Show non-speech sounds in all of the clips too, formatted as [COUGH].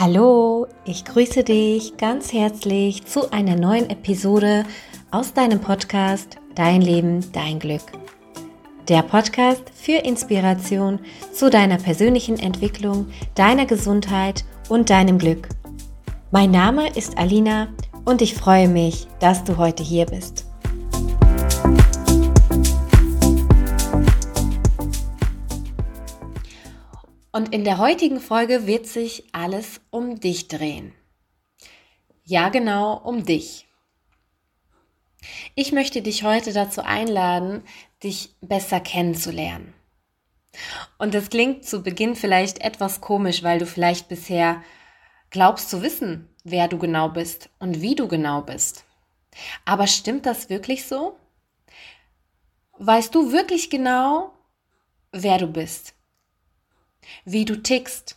Hallo, ich grüße dich ganz herzlich zu einer neuen Episode aus deinem Podcast Dein Leben, dein Glück. Der Podcast für Inspiration zu deiner persönlichen Entwicklung, deiner Gesundheit und deinem Glück. Mein Name ist Alina und ich freue mich, dass du heute hier bist. Und in der heutigen Folge wird sich alles um dich drehen. Ja, genau, um dich. Ich möchte dich heute dazu einladen, dich besser kennenzulernen. Und das klingt zu Beginn vielleicht etwas komisch, weil du vielleicht bisher glaubst zu wissen, wer du genau bist und wie du genau bist. Aber stimmt das wirklich so? Weißt du wirklich genau, wer du bist? Wie du tickst,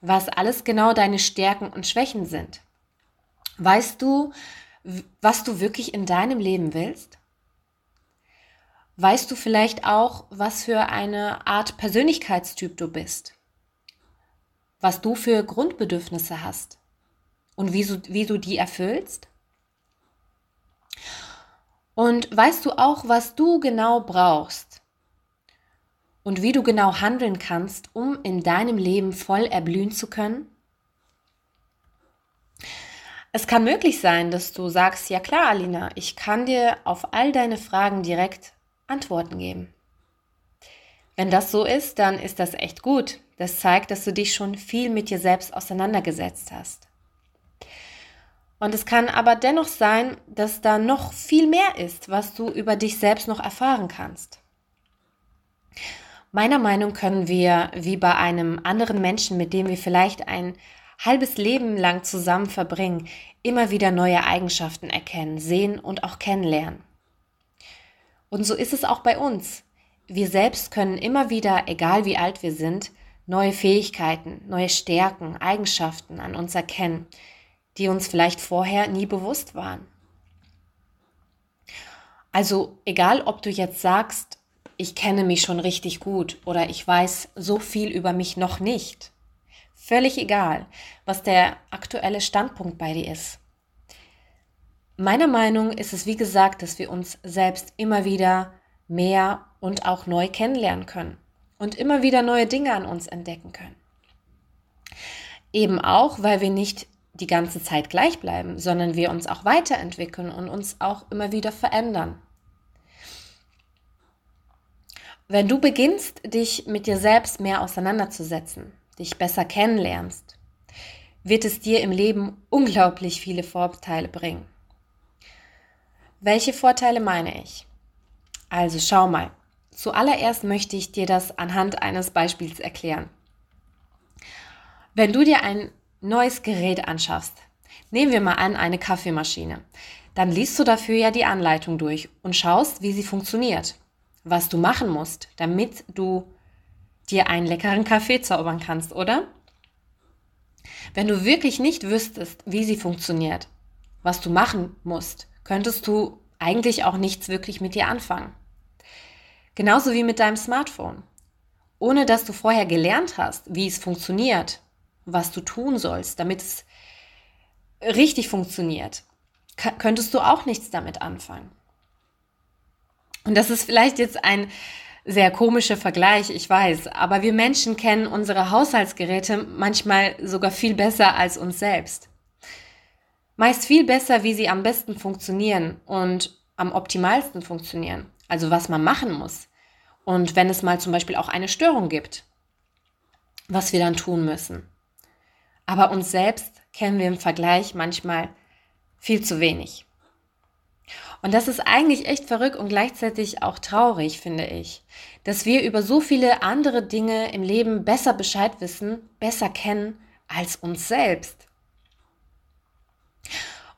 was alles genau deine Stärken und Schwächen sind. Weißt du, was du wirklich in deinem Leben willst? Weißt du vielleicht auch, was für eine Art Persönlichkeitstyp du bist? Was du für Grundbedürfnisse hast? Und wie, so, wie du die erfüllst? Und weißt du auch, was du genau brauchst, und wie du genau handeln kannst, um in deinem Leben voll erblühen zu können? Es kann möglich sein, dass du sagst, ja klar, Alina, ich kann dir auf all deine Fragen direkt Antworten geben. Wenn das so ist, dann ist das echt gut. Das zeigt, dass du dich schon viel mit dir selbst auseinandergesetzt hast. Und es kann aber dennoch sein, dass da noch viel mehr ist, was du über dich selbst noch erfahren kannst. Meiner Meinung können wir, wie bei einem anderen Menschen, mit dem wir vielleicht ein halbes Leben lang zusammen verbringen, immer wieder neue Eigenschaften erkennen, sehen und auch kennenlernen. Und so ist es auch bei uns. Wir selbst können immer wieder, egal wie alt wir sind, neue Fähigkeiten, neue Stärken, Eigenschaften an uns erkennen, die uns vielleicht vorher nie bewusst waren. Also egal, ob du jetzt sagst, ich kenne mich schon richtig gut oder ich weiß so viel über mich noch nicht. Völlig egal, was der aktuelle Standpunkt bei dir ist. Meiner Meinung ist es wie gesagt, dass wir uns selbst immer wieder mehr und auch neu kennenlernen können und immer wieder neue Dinge an uns entdecken können. Eben auch, weil wir nicht die ganze Zeit gleich bleiben, sondern wir uns auch weiterentwickeln und uns auch immer wieder verändern. Wenn du beginnst, dich mit dir selbst mehr auseinanderzusetzen, dich besser kennenlernst, wird es dir im Leben unglaublich viele Vorteile bringen. Welche Vorteile meine ich? Also schau mal. Zuallererst möchte ich dir das anhand eines Beispiels erklären. Wenn du dir ein neues Gerät anschaffst, nehmen wir mal an eine Kaffeemaschine, dann liest du dafür ja die Anleitung durch und schaust, wie sie funktioniert was du machen musst, damit du dir einen leckeren Kaffee zaubern kannst, oder? Wenn du wirklich nicht wüsstest, wie sie funktioniert, was du machen musst, könntest du eigentlich auch nichts wirklich mit dir anfangen. Genauso wie mit deinem Smartphone. Ohne dass du vorher gelernt hast, wie es funktioniert, was du tun sollst, damit es richtig funktioniert, könntest du auch nichts damit anfangen. Und das ist vielleicht jetzt ein sehr komischer Vergleich, ich weiß, aber wir Menschen kennen unsere Haushaltsgeräte manchmal sogar viel besser als uns selbst. Meist viel besser, wie sie am besten funktionieren und am optimalsten funktionieren. Also was man machen muss. Und wenn es mal zum Beispiel auch eine Störung gibt, was wir dann tun müssen. Aber uns selbst kennen wir im Vergleich manchmal viel zu wenig. Und das ist eigentlich echt verrückt und gleichzeitig auch traurig, finde ich, dass wir über so viele andere Dinge im Leben besser Bescheid wissen, besser kennen als uns selbst.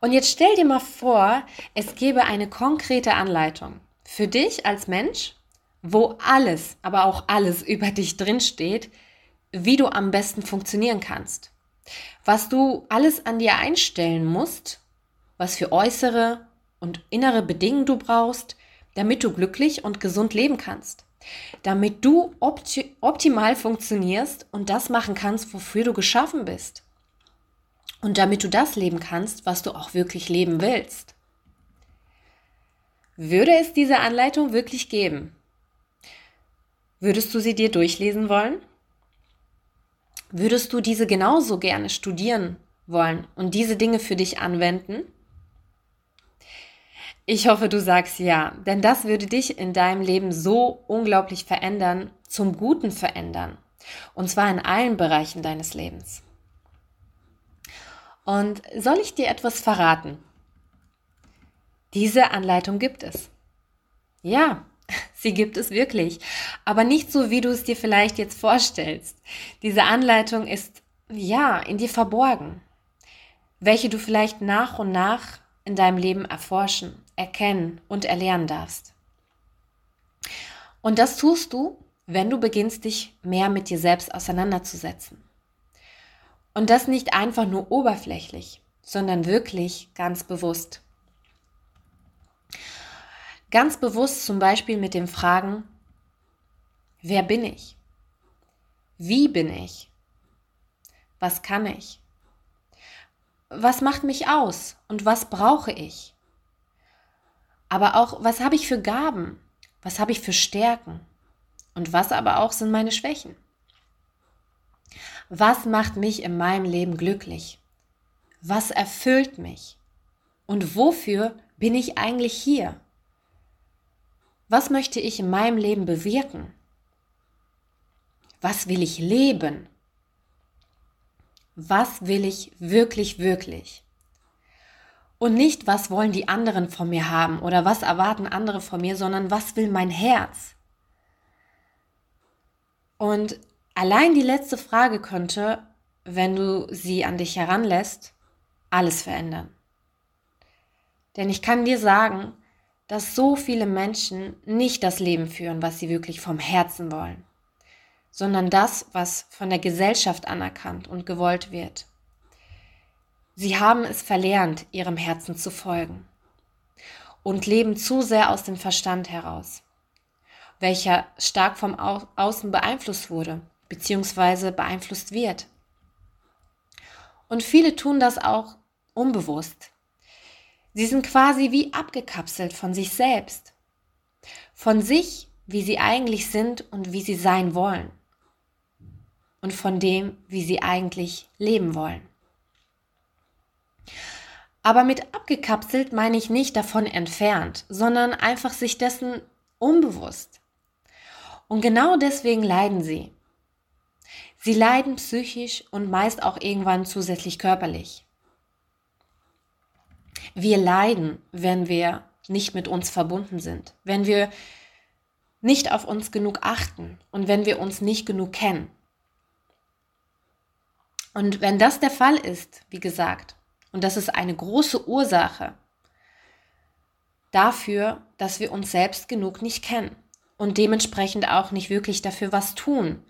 Und jetzt stell dir mal vor, es gäbe eine konkrete Anleitung für dich als Mensch, wo alles, aber auch alles [LAUGHS] über dich drinsteht, wie du am besten funktionieren kannst. Was du alles an dir einstellen musst, was für äußere und innere Bedingungen du brauchst, damit du glücklich und gesund leben kannst. Damit du opti optimal funktionierst und das machen kannst, wofür du geschaffen bist. Und damit du das leben kannst, was du auch wirklich leben willst. Würde es diese Anleitung wirklich geben? Würdest du sie dir durchlesen wollen? Würdest du diese genauso gerne studieren wollen und diese Dinge für dich anwenden? Ich hoffe, du sagst ja, denn das würde dich in deinem Leben so unglaublich verändern, zum Guten verändern. Und zwar in allen Bereichen deines Lebens. Und soll ich dir etwas verraten? Diese Anleitung gibt es. Ja, [LAUGHS] sie gibt es wirklich. Aber nicht so, wie du es dir vielleicht jetzt vorstellst. Diese Anleitung ist, ja, in dir verborgen, welche du vielleicht nach und nach in deinem Leben erforschen, erkennen und erlernen darfst. Und das tust du, wenn du beginnst, dich mehr mit dir selbst auseinanderzusetzen. Und das nicht einfach nur oberflächlich, sondern wirklich ganz bewusst. Ganz bewusst zum Beispiel mit den Fragen, wer bin ich? Wie bin ich? Was kann ich? Was macht mich aus und was brauche ich? Aber auch, was habe ich für Gaben? Was habe ich für Stärken? Und was aber auch sind meine Schwächen? Was macht mich in meinem Leben glücklich? Was erfüllt mich? Und wofür bin ich eigentlich hier? Was möchte ich in meinem Leben bewirken? Was will ich leben? Was will ich wirklich, wirklich? Und nicht, was wollen die anderen von mir haben oder was erwarten andere von mir, sondern was will mein Herz? Und allein die letzte Frage könnte, wenn du sie an dich heranlässt, alles verändern. Denn ich kann dir sagen, dass so viele Menschen nicht das Leben führen, was sie wirklich vom Herzen wollen, sondern das, was von der Gesellschaft anerkannt und gewollt wird. Sie haben es verlernt, ihrem Herzen zu folgen und leben zu sehr aus dem Verstand heraus, welcher stark vom Außen beeinflusst wurde bzw. beeinflusst wird. Und viele tun das auch unbewusst. Sie sind quasi wie abgekapselt von sich selbst, von sich, wie sie eigentlich sind und wie sie sein wollen und von dem, wie sie eigentlich leben wollen. Aber mit abgekapselt meine ich nicht davon entfernt, sondern einfach sich dessen unbewusst. Und genau deswegen leiden sie. Sie leiden psychisch und meist auch irgendwann zusätzlich körperlich. Wir leiden, wenn wir nicht mit uns verbunden sind, wenn wir nicht auf uns genug achten und wenn wir uns nicht genug kennen. Und wenn das der Fall ist, wie gesagt, und das ist eine große Ursache dafür, dass wir uns selbst genug nicht kennen und dementsprechend auch nicht wirklich dafür was tun,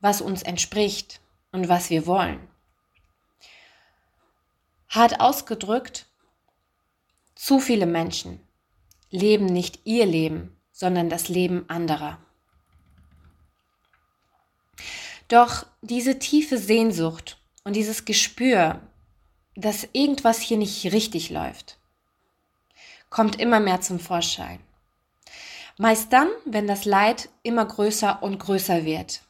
was uns entspricht und was wir wollen. Hart ausgedrückt, zu viele Menschen leben nicht ihr Leben, sondern das Leben anderer. Doch diese tiefe Sehnsucht und dieses Gespür dass irgendwas hier nicht richtig läuft, kommt immer mehr zum Vorschein. Meist dann, wenn das Leid immer größer und größer wird.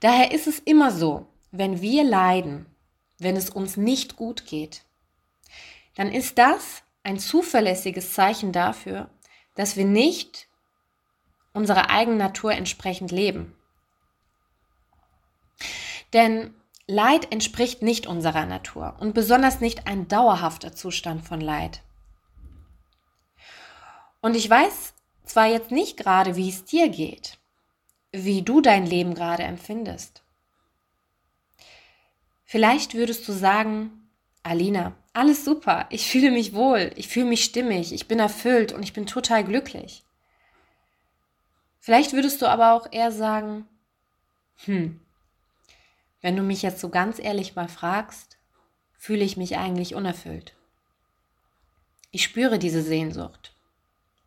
Daher ist es immer so, wenn wir leiden, wenn es uns nicht gut geht, dann ist das ein zuverlässiges Zeichen dafür, dass wir nicht unserer eigenen Natur entsprechend leben. Denn Leid entspricht nicht unserer Natur und besonders nicht ein dauerhafter Zustand von Leid. Und ich weiß zwar jetzt nicht gerade, wie es dir geht, wie du dein Leben gerade empfindest. Vielleicht würdest du sagen, Alina, alles super, ich fühle mich wohl, ich fühle mich stimmig, ich bin erfüllt und ich bin total glücklich. Vielleicht würdest du aber auch eher sagen, hm, wenn du mich jetzt so ganz ehrlich mal fragst, fühle ich mich eigentlich unerfüllt. Ich spüre diese Sehnsucht.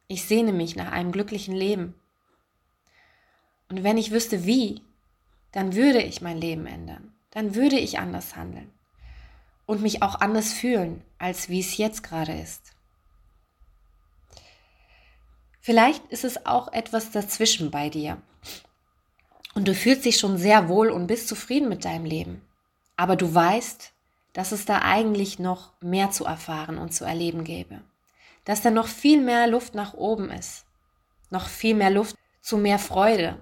Ich sehne mich nach einem glücklichen Leben. Und wenn ich wüsste wie, dann würde ich mein Leben ändern. dann würde ich anders handeln und mich auch anders fühlen, als wie es jetzt gerade ist. Vielleicht ist es auch etwas dazwischen bei dir. Und du fühlst dich schon sehr wohl und bist zufrieden mit deinem Leben. Aber du weißt, dass es da eigentlich noch mehr zu erfahren und zu erleben gäbe. Dass da noch viel mehr Luft nach oben ist. Noch viel mehr Luft zu mehr Freude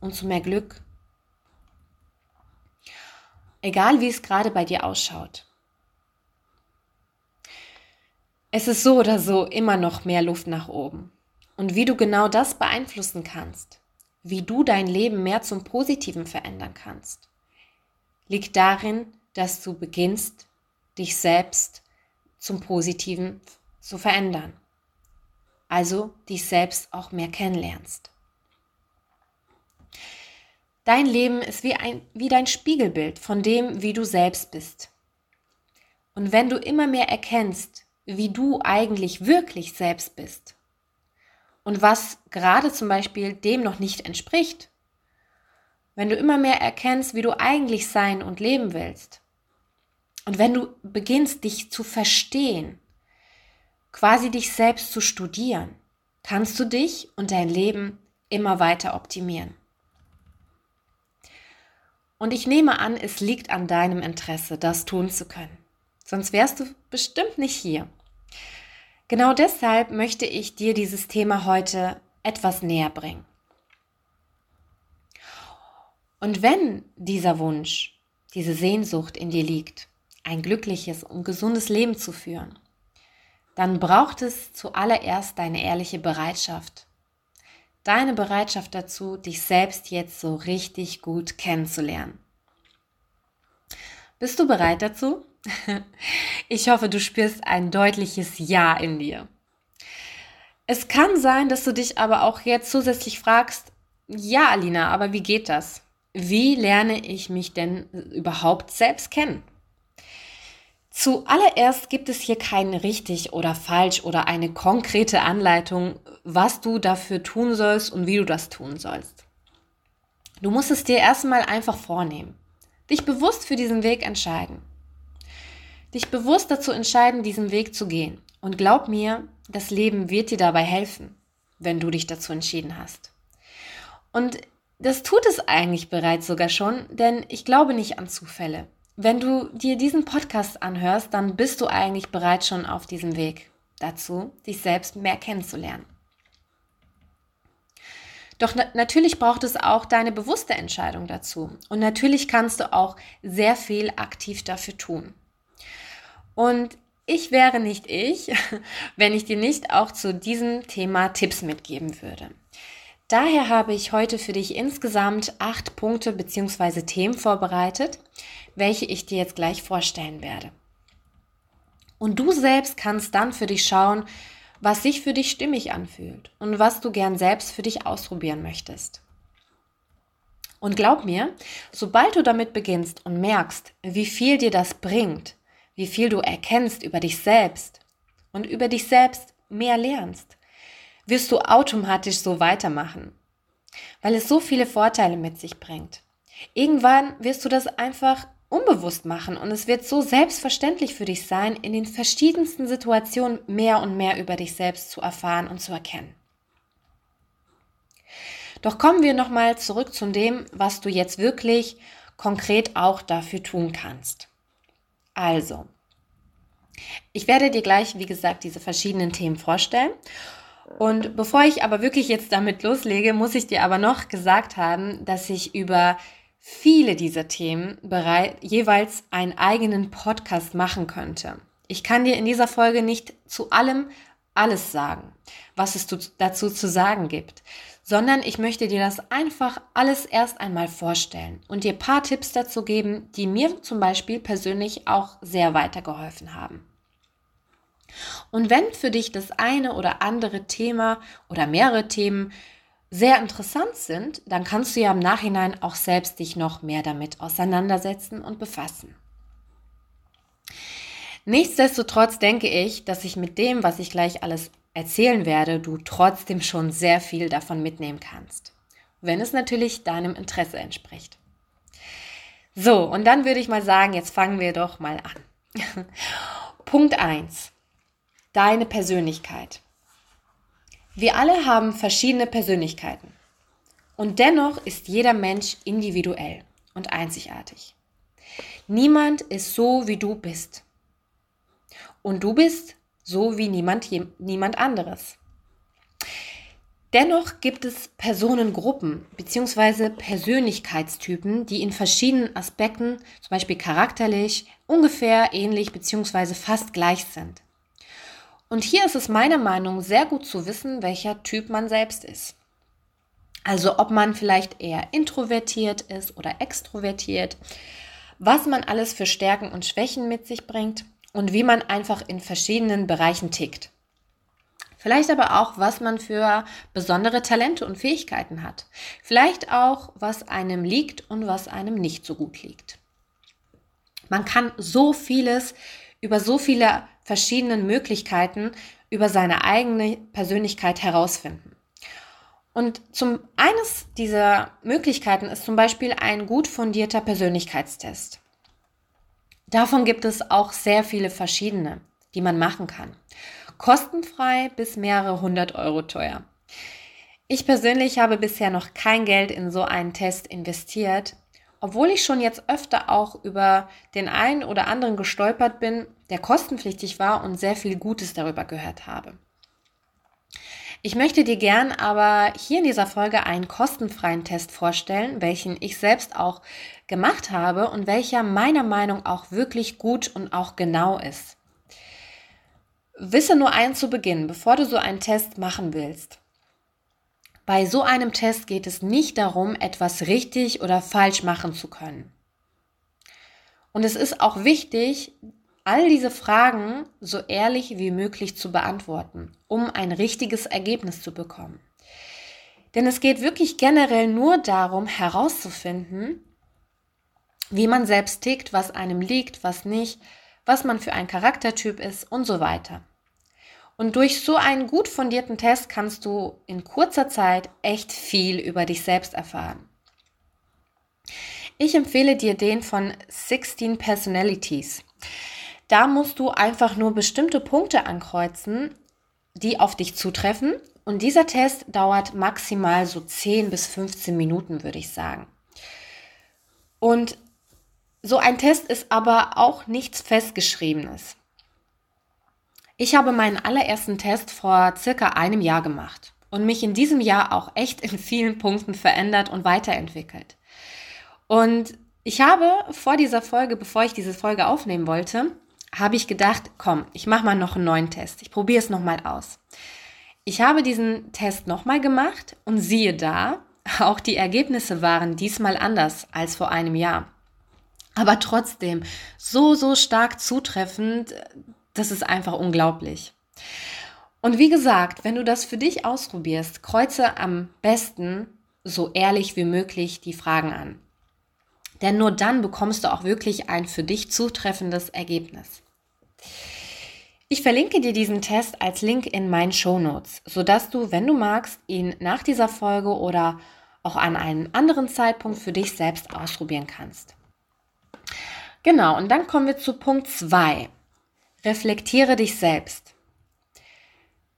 und zu mehr Glück. Egal wie es gerade bei dir ausschaut. Es ist so oder so immer noch mehr Luft nach oben. Und wie du genau das beeinflussen kannst, wie du dein Leben mehr zum Positiven verändern kannst, liegt darin, dass du beginnst, dich selbst zum Positiven zu verändern. Also dich selbst auch mehr kennenlernst. Dein Leben ist wie, ein, wie dein Spiegelbild von dem, wie du selbst bist. Und wenn du immer mehr erkennst, wie du eigentlich wirklich selbst bist und was gerade zum Beispiel dem noch nicht entspricht, wenn du immer mehr erkennst, wie du eigentlich sein und leben willst und wenn du beginnst, dich zu verstehen, quasi dich selbst zu studieren, kannst du dich und dein Leben immer weiter optimieren. Und ich nehme an, es liegt an deinem Interesse, das tun zu können. Sonst wärst du bestimmt nicht hier. Genau deshalb möchte ich dir dieses Thema heute etwas näher bringen. Und wenn dieser Wunsch, diese Sehnsucht in dir liegt, ein glückliches und gesundes Leben zu führen, dann braucht es zuallererst deine ehrliche Bereitschaft, deine Bereitschaft dazu, dich selbst jetzt so richtig gut kennenzulernen. Bist du bereit dazu? [LAUGHS] Ich hoffe, du spürst ein deutliches Ja in dir. Es kann sein, dass du dich aber auch jetzt zusätzlich fragst, ja, Alina, aber wie geht das? Wie lerne ich mich denn überhaupt selbst kennen? Zuallererst gibt es hier kein richtig oder falsch oder eine konkrete Anleitung, was du dafür tun sollst und wie du das tun sollst. Du musst es dir erstmal einfach vornehmen. Dich bewusst für diesen Weg entscheiden. Dich bewusst dazu entscheiden, diesen Weg zu gehen. Und glaub mir, das Leben wird dir dabei helfen, wenn du dich dazu entschieden hast. Und das tut es eigentlich bereits sogar schon, denn ich glaube nicht an Zufälle. Wenn du dir diesen Podcast anhörst, dann bist du eigentlich bereits schon auf diesem Weg dazu, dich selbst mehr kennenzulernen. Doch na natürlich braucht es auch deine bewusste Entscheidung dazu. Und natürlich kannst du auch sehr viel aktiv dafür tun. Und ich wäre nicht ich, [LAUGHS] wenn ich dir nicht auch zu diesem Thema Tipps mitgeben würde. Daher habe ich heute für dich insgesamt acht Punkte bzw. Themen vorbereitet, welche ich dir jetzt gleich vorstellen werde. Und du selbst kannst dann für dich schauen, was sich für dich stimmig anfühlt und was du gern selbst für dich ausprobieren möchtest. Und glaub mir, sobald du damit beginnst und merkst, wie viel dir das bringt, wie viel du erkennst über dich selbst und über dich selbst mehr lernst, wirst du automatisch so weitermachen, weil es so viele Vorteile mit sich bringt. Irgendwann wirst du das einfach unbewusst machen und es wird so selbstverständlich für dich sein, in den verschiedensten Situationen mehr und mehr über dich selbst zu erfahren und zu erkennen. Doch kommen wir nochmal zurück zu dem, was du jetzt wirklich konkret auch dafür tun kannst. Also, ich werde dir gleich, wie gesagt, diese verschiedenen Themen vorstellen. Und bevor ich aber wirklich jetzt damit loslege, muss ich dir aber noch gesagt haben, dass ich über viele dieser Themen bereit, jeweils einen eigenen Podcast machen könnte. Ich kann dir in dieser Folge nicht zu allem alles sagen, was es dazu zu sagen gibt, sondern ich möchte dir das einfach alles erst einmal vorstellen und dir ein paar Tipps dazu geben, die mir zum Beispiel persönlich auch sehr weitergeholfen haben. Und wenn für dich das eine oder andere Thema oder mehrere Themen sehr interessant sind, dann kannst du ja im Nachhinein auch selbst dich noch mehr damit auseinandersetzen und befassen. Nichtsdestotrotz denke ich, dass ich mit dem, was ich gleich alles erzählen werde, du trotzdem schon sehr viel davon mitnehmen kannst, wenn es natürlich deinem Interesse entspricht. So, und dann würde ich mal sagen, jetzt fangen wir doch mal an. [LAUGHS] Punkt 1. Deine Persönlichkeit. Wir alle haben verschiedene Persönlichkeiten. Und dennoch ist jeder Mensch individuell und einzigartig. Niemand ist so, wie du bist. Und du bist so wie niemand, niemand anderes. Dennoch gibt es Personengruppen bzw. Persönlichkeitstypen, die in verschiedenen Aspekten, zum Beispiel charakterlich, ungefähr ähnlich bzw. fast gleich sind. Und hier ist es meiner Meinung nach sehr gut zu wissen, welcher Typ man selbst ist. Also ob man vielleicht eher introvertiert ist oder extrovertiert, was man alles für Stärken und Schwächen mit sich bringt und wie man einfach in verschiedenen Bereichen tickt. Vielleicht aber auch, was man für besondere Talente und Fähigkeiten hat. Vielleicht auch, was einem liegt und was einem nicht so gut liegt. Man kann so vieles über so viele verschiedene Möglichkeiten über seine eigene Persönlichkeit herausfinden. Und zum eines dieser Möglichkeiten ist zum Beispiel ein gut fundierter Persönlichkeitstest. Davon gibt es auch sehr viele verschiedene, die man machen kann kostenfrei bis mehrere hundert Euro teuer. Ich persönlich habe bisher noch kein Geld in so einen Test investiert, obwohl ich schon jetzt öfter auch über den einen oder anderen gestolpert bin, der kostenpflichtig war und sehr viel Gutes darüber gehört habe. Ich möchte dir gern aber hier in dieser Folge einen kostenfreien Test vorstellen, welchen ich selbst auch gemacht habe und welcher meiner Meinung auch wirklich gut und auch genau ist. Wisse nur eins zu Beginn, bevor du so einen Test machen willst. Bei so einem Test geht es nicht darum, etwas richtig oder falsch machen zu können. Und es ist auch wichtig, all diese Fragen so ehrlich wie möglich zu beantworten, um ein richtiges Ergebnis zu bekommen. Denn es geht wirklich generell nur darum, herauszufinden, wie man selbst tickt, was einem liegt, was nicht, was man für ein Charaktertyp ist und so weiter. Und durch so einen gut fundierten Test kannst du in kurzer Zeit echt viel über dich selbst erfahren. Ich empfehle dir den von 16 Personalities. Da musst du einfach nur bestimmte Punkte ankreuzen, die auf dich zutreffen. Und dieser Test dauert maximal so 10 bis 15 Minuten, würde ich sagen. Und so ein Test ist aber auch nichts Festgeschriebenes. Ich habe meinen allerersten Test vor circa einem Jahr gemacht und mich in diesem Jahr auch echt in vielen Punkten verändert und weiterentwickelt. Und ich habe vor dieser Folge, bevor ich diese Folge aufnehmen wollte, habe ich gedacht, komm, ich mache mal noch einen neuen Test. Ich probiere es nochmal aus. Ich habe diesen Test nochmal gemacht und siehe da, auch die Ergebnisse waren diesmal anders als vor einem Jahr aber trotzdem so, so stark zutreffend, das ist einfach unglaublich. Und wie gesagt, wenn du das für dich ausprobierst, kreuze am besten so ehrlich wie möglich die Fragen an. Denn nur dann bekommst du auch wirklich ein für dich zutreffendes Ergebnis. Ich verlinke dir diesen Test als Link in meinen Show Notes, sodass du, wenn du magst, ihn nach dieser Folge oder auch an einem anderen Zeitpunkt für dich selbst ausprobieren kannst. Genau, und dann kommen wir zu Punkt 2. Reflektiere dich selbst.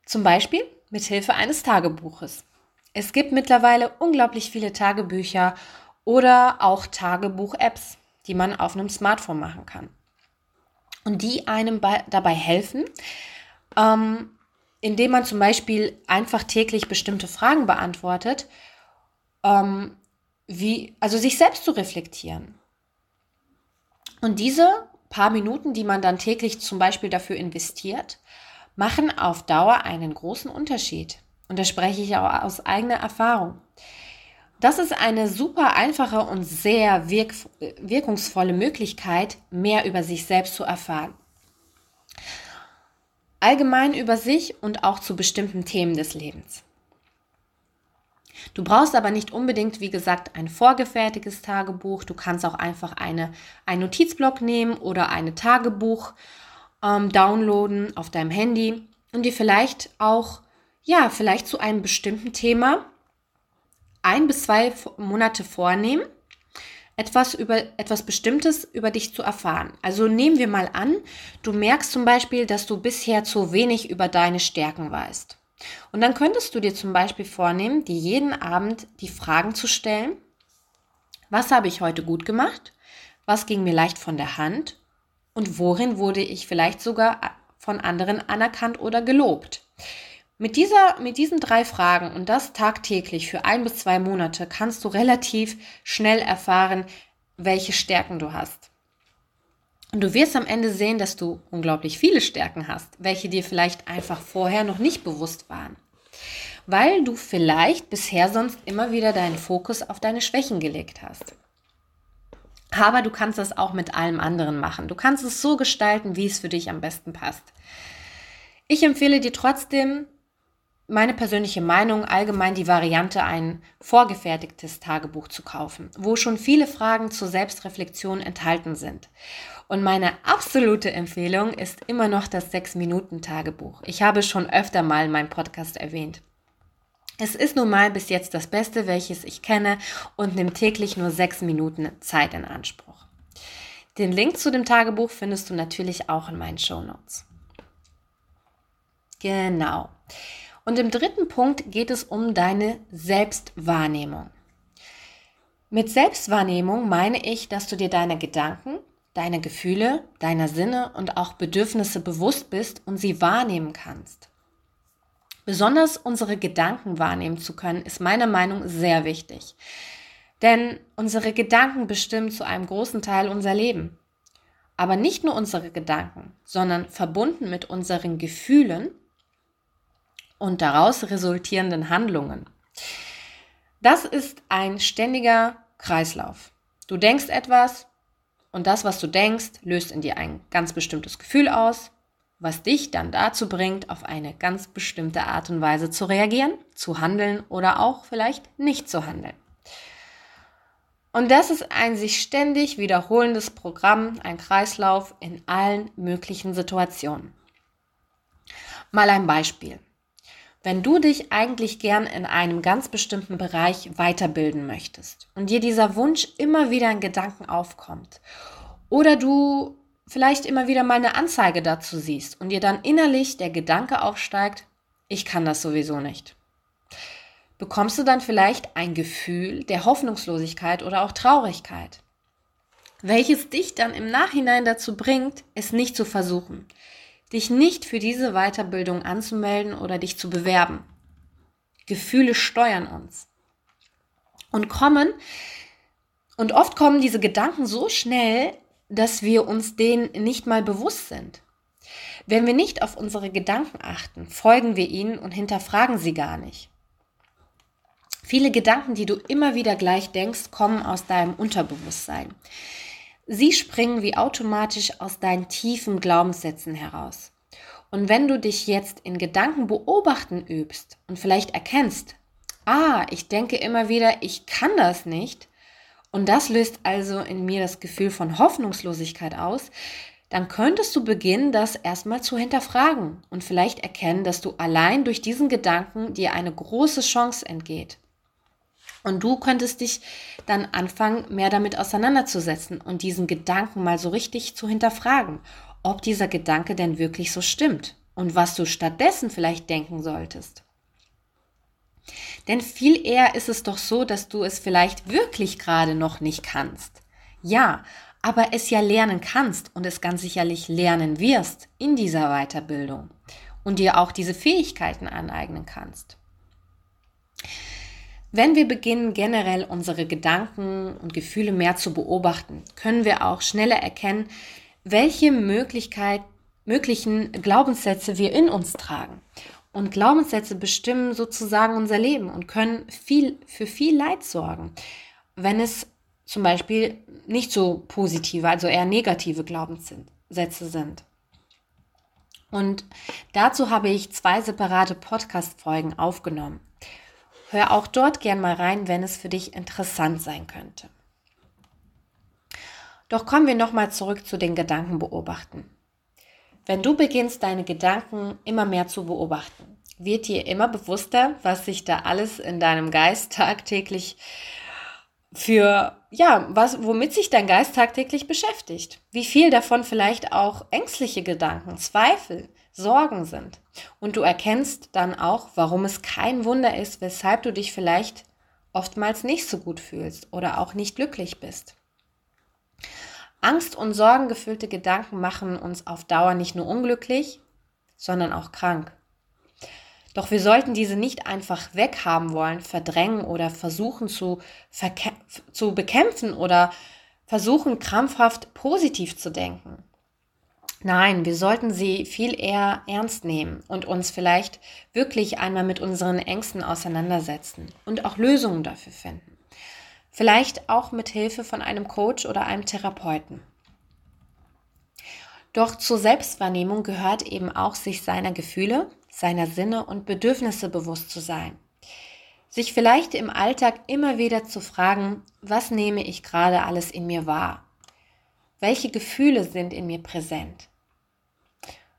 Zum Beispiel mit Hilfe eines Tagebuches. Es gibt mittlerweile unglaublich viele Tagebücher oder auch Tagebuch-Apps, die man auf einem Smartphone machen kann. Und die einem dabei helfen, ähm, indem man zum Beispiel einfach täglich bestimmte Fragen beantwortet, ähm, wie, also sich selbst zu reflektieren. Und diese paar Minuten, die man dann täglich zum Beispiel dafür investiert, machen auf Dauer einen großen Unterschied. Und da spreche ich auch aus eigener Erfahrung. Das ist eine super einfache und sehr wirk wirkungsvolle Möglichkeit, mehr über sich selbst zu erfahren. Allgemein über sich und auch zu bestimmten Themen des Lebens. Du brauchst aber nicht unbedingt, wie gesagt, ein vorgefertigtes Tagebuch. Du kannst auch einfach eine, einen Notizblock nehmen oder eine Tagebuch ähm, downloaden auf deinem Handy und dir vielleicht auch, ja, vielleicht zu einem bestimmten Thema ein bis zwei Monate vornehmen, etwas über etwas Bestimmtes über dich zu erfahren. Also nehmen wir mal an, du merkst zum Beispiel, dass du bisher zu wenig über deine Stärken weißt. Und dann könntest du dir zum Beispiel vornehmen, dir jeden Abend die Fragen zu stellen, was habe ich heute gut gemacht? Was ging mir leicht von der Hand? Und worin wurde ich vielleicht sogar von anderen anerkannt oder gelobt? Mit, dieser, mit diesen drei Fragen und das tagtäglich für ein bis zwei Monate kannst du relativ schnell erfahren, welche Stärken du hast. Und du wirst am Ende sehen, dass du unglaublich viele Stärken hast, welche dir vielleicht einfach vorher noch nicht bewusst waren. Weil du vielleicht bisher sonst immer wieder deinen Fokus auf deine Schwächen gelegt hast. Aber du kannst das auch mit allem anderen machen. Du kannst es so gestalten, wie es für dich am besten passt. Ich empfehle dir trotzdem, meine persönliche Meinung allgemein die Variante, ein vorgefertigtes Tagebuch zu kaufen, wo schon viele Fragen zur Selbstreflexion enthalten sind. Und meine absolute Empfehlung ist immer noch das 6-Minuten-Tagebuch. Ich habe schon öfter mal in meinem Podcast erwähnt. Es ist nun mal bis jetzt das Beste, welches ich kenne und nimmt täglich nur 6 Minuten Zeit in Anspruch. Den Link zu dem Tagebuch findest du natürlich auch in meinen Show Notes. Genau. Und im dritten Punkt geht es um deine Selbstwahrnehmung. Mit Selbstwahrnehmung meine ich, dass du dir deine Gedanken, deine Gefühle, deiner Sinne und auch Bedürfnisse bewusst bist und sie wahrnehmen kannst. Besonders unsere Gedanken wahrnehmen zu können, ist meiner Meinung sehr wichtig. Denn unsere Gedanken bestimmen zu einem großen Teil unser Leben. Aber nicht nur unsere Gedanken, sondern verbunden mit unseren Gefühlen und daraus resultierenden Handlungen. Das ist ein ständiger Kreislauf. Du denkst etwas und das, was du denkst, löst in dir ein ganz bestimmtes Gefühl aus, was dich dann dazu bringt, auf eine ganz bestimmte Art und Weise zu reagieren, zu handeln oder auch vielleicht nicht zu handeln. Und das ist ein sich ständig wiederholendes Programm, ein Kreislauf in allen möglichen Situationen. Mal ein Beispiel. Wenn du dich eigentlich gern in einem ganz bestimmten Bereich weiterbilden möchtest und dir dieser Wunsch immer wieder in Gedanken aufkommt oder du vielleicht immer wieder mal eine Anzeige dazu siehst und dir dann innerlich der Gedanke aufsteigt, ich kann das sowieso nicht. Bekommst du dann vielleicht ein Gefühl der Hoffnungslosigkeit oder auch Traurigkeit, welches dich dann im Nachhinein dazu bringt, es nicht zu versuchen, dich nicht für diese Weiterbildung anzumelden oder dich zu bewerben. Gefühle steuern uns und kommen, und oft kommen diese Gedanken so schnell, dass wir uns denen nicht mal bewusst sind. Wenn wir nicht auf unsere Gedanken achten, folgen wir ihnen und hinterfragen sie gar nicht. Viele Gedanken, die du immer wieder gleich denkst, kommen aus deinem Unterbewusstsein. Sie springen wie automatisch aus deinen tiefen Glaubenssätzen heraus. Und wenn du dich jetzt in Gedanken beobachten übst und vielleicht erkennst, ah, ich denke immer wieder, ich kann das nicht, und das löst also in mir das Gefühl von Hoffnungslosigkeit aus, dann könntest du beginnen, das erstmal zu hinterfragen und vielleicht erkennen, dass du allein durch diesen Gedanken dir eine große Chance entgeht. Und du könntest dich dann anfangen, mehr damit auseinanderzusetzen und diesen Gedanken mal so richtig zu hinterfragen, ob dieser Gedanke denn wirklich so stimmt und was du stattdessen vielleicht denken solltest. Denn viel eher ist es doch so, dass du es vielleicht wirklich gerade noch nicht kannst. Ja, aber es ja lernen kannst und es ganz sicherlich lernen wirst in dieser Weiterbildung und dir auch diese Fähigkeiten aneignen kannst. Wenn wir beginnen, generell unsere Gedanken und Gefühle mehr zu beobachten, können wir auch schneller erkennen, welche Möglichkeit, möglichen Glaubenssätze wir in uns tragen. Und Glaubenssätze bestimmen sozusagen unser Leben und können viel, für viel Leid sorgen, wenn es zum Beispiel nicht so positive, also eher negative Glaubenssätze sind. Und dazu habe ich zwei separate Podcast-Folgen aufgenommen. Hör auch dort gern mal rein, wenn es für dich interessant sein könnte. Doch kommen wir nochmal zurück zu den Gedanken beobachten. Wenn du beginnst, deine Gedanken immer mehr zu beobachten, wird dir immer bewusster, was sich da alles in deinem Geist tagtäglich für, ja, was, womit sich dein Geist tagtäglich beschäftigt. Wie viel davon vielleicht auch ängstliche Gedanken, Zweifel, Sorgen sind. Und du erkennst dann auch, warum es kein Wunder ist, weshalb du dich vielleicht oftmals nicht so gut fühlst oder auch nicht glücklich bist. Angst und sorgengefüllte Gedanken machen uns auf Dauer nicht nur unglücklich, sondern auch krank. Doch wir sollten diese nicht einfach weghaben wollen, verdrängen oder versuchen zu, zu bekämpfen oder versuchen krampfhaft positiv zu denken. Nein, wir sollten sie viel eher ernst nehmen und uns vielleicht wirklich einmal mit unseren Ängsten auseinandersetzen und auch Lösungen dafür finden. Vielleicht auch mit Hilfe von einem Coach oder einem Therapeuten. Doch zur Selbstwahrnehmung gehört eben auch, sich seiner Gefühle, seiner Sinne und Bedürfnisse bewusst zu sein. Sich vielleicht im Alltag immer wieder zu fragen, was nehme ich gerade alles in mir wahr? Welche Gefühle sind in mir präsent?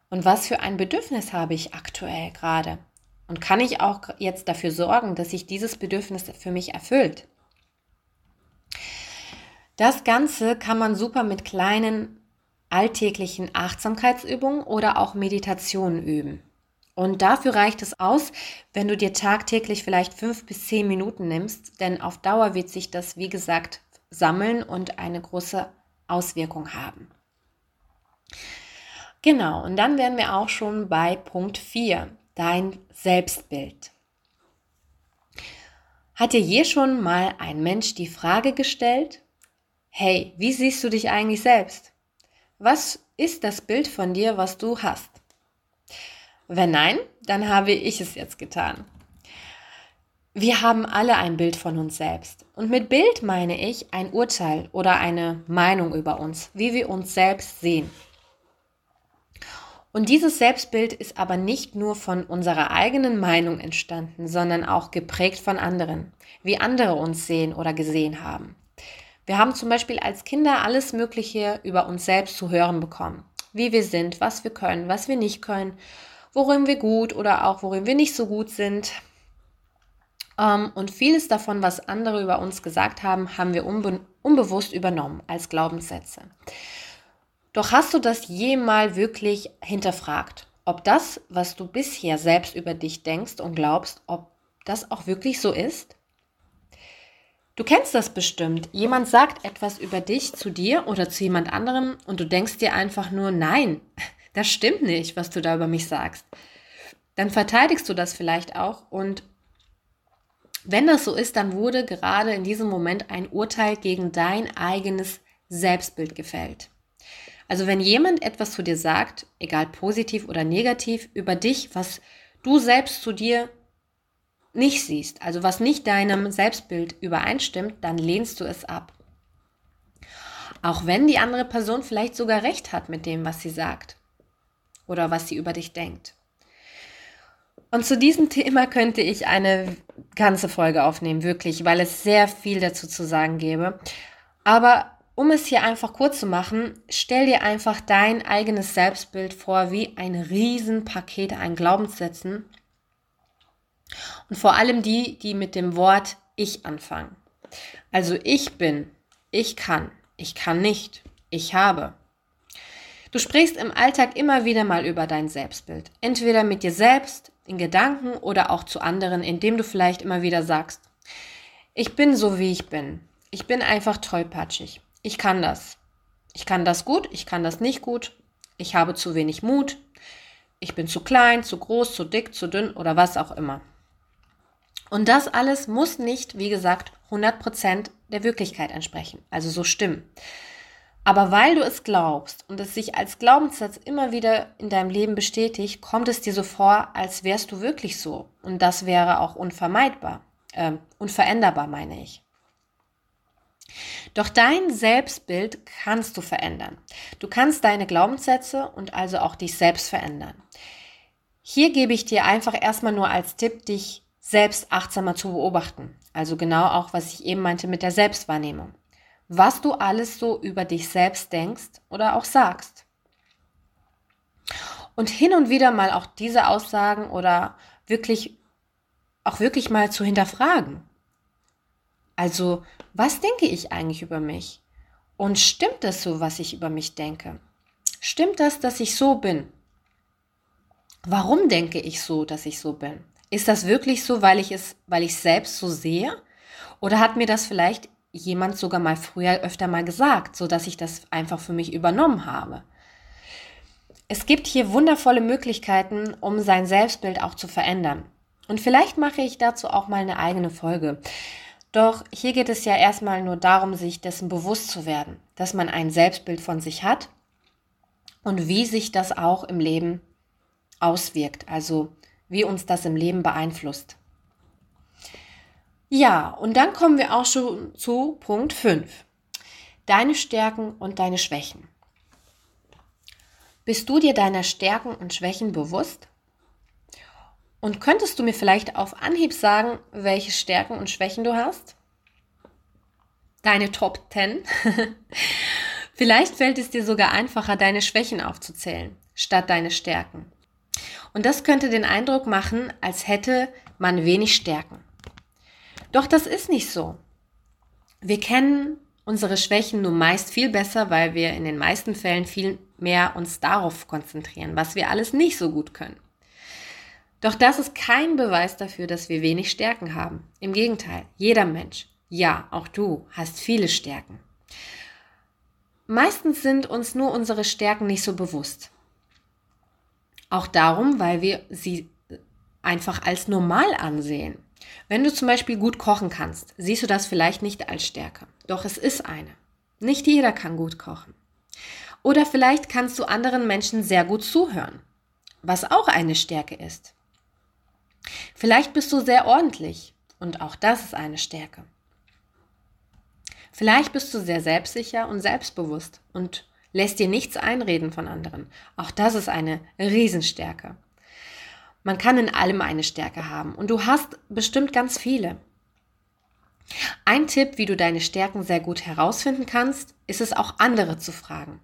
Und was für ein Bedürfnis habe ich aktuell gerade? Und kann ich auch jetzt dafür sorgen, dass sich dieses Bedürfnis für mich erfüllt? Das Ganze kann man super mit kleinen alltäglichen Achtsamkeitsübungen oder auch Meditationen üben. Und dafür reicht es aus, wenn du dir tagtäglich vielleicht fünf bis zehn Minuten nimmst, denn auf Dauer wird sich das, wie gesagt, sammeln und eine große Auswirkung haben. Genau, und dann wären wir auch schon bei Punkt 4, dein Selbstbild. Hat dir je schon mal ein Mensch die Frage gestellt, hey, wie siehst du dich eigentlich selbst? Was ist das Bild von dir, was du hast? Wenn nein, dann habe ich es jetzt getan. Wir haben alle ein Bild von uns selbst. Und mit Bild meine ich ein Urteil oder eine Meinung über uns, wie wir uns selbst sehen. Und dieses Selbstbild ist aber nicht nur von unserer eigenen Meinung entstanden, sondern auch geprägt von anderen, wie andere uns sehen oder gesehen haben. Wir haben zum Beispiel als Kinder alles Mögliche über uns selbst zu hören bekommen. Wie wir sind, was wir können, was wir nicht können, worin wir gut oder auch worin wir nicht so gut sind. Ähm, und vieles davon, was andere über uns gesagt haben, haben wir unbe unbewusst übernommen als Glaubenssätze. Doch hast du das jemals wirklich hinterfragt, ob das, was du bisher selbst über dich denkst und glaubst, ob das auch wirklich so ist? Du kennst das bestimmt. Jemand sagt etwas über dich zu dir oder zu jemand anderem und du denkst dir einfach nur, nein, [LAUGHS] das stimmt nicht, was du da über mich sagst. Dann verteidigst du das vielleicht auch und wenn das so ist, dann wurde gerade in diesem Moment ein Urteil gegen dein eigenes Selbstbild gefällt. Also wenn jemand etwas zu dir sagt, egal positiv oder negativ, über dich, was du selbst zu dir nicht siehst, also was nicht deinem Selbstbild übereinstimmt, dann lehnst du es ab. Auch wenn die andere Person vielleicht sogar recht hat mit dem, was sie sagt oder was sie über dich denkt. Und zu diesem Thema könnte ich eine ganze Folge aufnehmen, wirklich, weil es sehr viel dazu zu sagen gäbe. Aber um es hier einfach kurz zu machen, stell dir einfach dein eigenes Selbstbild vor wie ein Riesenpaket an Glaubenssätzen. Und vor allem die, die mit dem Wort ich anfangen. Also ich bin, ich kann, ich kann nicht, ich habe. Du sprichst im Alltag immer wieder mal über dein Selbstbild. Entweder mit dir selbst, in Gedanken oder auch zu anderen, indem du vielleicht immer wieder sagst, ich bin so, wie ich bin. Ich bin einfach tollpatschig ich kann das. Ich kann das gut, ich kann das nicht gut. Ich habe zu wenig Mut. Ich bin zu klein, zu groß, zu dick, zu dünn oder was auch immer. Und das alles muss nicht, wie gesagt, 100% der Wirklichkeit entsprechen, also so stimmen. Aber weil du es glaubst und es sich als Glaubenssatz immer wieder in deinem Leben bestätigt, kommt es dir so vor, als wärst du wirklich so. Und das wäre auch unvermeidbar, äh, unveränderbar, meine ich. Doch dein Selbstbild kannst du verändern. Du kannst deine Glaubenssätze und also auch dich selbst verändern. Hier gebe ich dir einfach erstmal nur als Tipp, dich selbst achtsamer zu beobachten. Also genau auch, was ich eben meinte mit der Selbstwahrnehmung. Was du alles so über dich selbst denkst oder auch sagst. Und hin und wieder mal auch diese Aussagen oder wirklich auch wirklich mal zu hinterfragen. Also, was denke ich eigentlich über mich? Und stimmt das so, was ich über mich denke? Stimmt das, dass ich so bin? Warum denke ich so, dass ich so bin? Ist das wirklich so, weil ich es, weil ich selbst so sehe? Oder hat mir das vielleicht jemand sogar mal früher öfter mal gesagt, so dass ich das einfach für mich übernommen habe? Es gibt hier wundervolle Möglichkeiten, um sein Selbstbild auch zu verändern. Und vielleicht mache ich dazu auch mal eine eigene Folge. Doch hier geht es ja erstmal nur darum, sich dessen bewusst zu werden, dass man ein Selbstbild von sich hat und wie sich das auch im Leben auswirkt, also wie uns das im Leben beeinflusst. Ja, und dann kommen wir auch schon zu Punkt 5. Deine Stärken und deine Schwächen. Bist du dir deiner Stärken und Schwächen bewusst? Und könntest du mir vielleicht auf Anhieb sagen, welche Stärken und Schwächen du hast? Deine Top 10? [LAUGHS] vielleicht fällt es dir sogar einfacher, deine Schwächen aufzuzählen, statt deine Stärken. Und das könnte den Eindruck machen, als hätte man wenig Stärken. Doch das ist nicht so. Wir kennen unsere Schwächen nur meist viel besser, weil wir in den meisten Fällen viel mehr uns darauf konzentrieren, was wir alles nicht so gut können. Doch das ist kein Beweis dafür, dass wir wenig Stärken haben. Im Gegenteil, jeder Mensch, ja, auch du, hast viele Stärken. Meistens sind uns nur unsere Stärken nicht so bewusst. Auch darum, weil wir sie einfach als normal ansehen. Wenn du zum Beispiel gut kochen kannst, siehst du das vielleicht nicht als Stärke. Doch es ist eine. Nicht jeder kann gut kochen. Oder vielleicht kannst du anderen Menschen sehr gut zuhören, was auch eine Stärke ist. Vielleicht bist du sehr ordentlich und auch das ist eine Stärke. Vielleicht bist du sehr selbstsicher und selbstbewusst und lässt dir nichts einreden von anderen. Auch das ist eine Riesenstärke. Man kann in allem eine Stärke haben und du hast bestimmt ganz viele. Ein Tipp, wie du deine Stärken sehr gut herausfinden kannst, ist es auch andere zu fragen.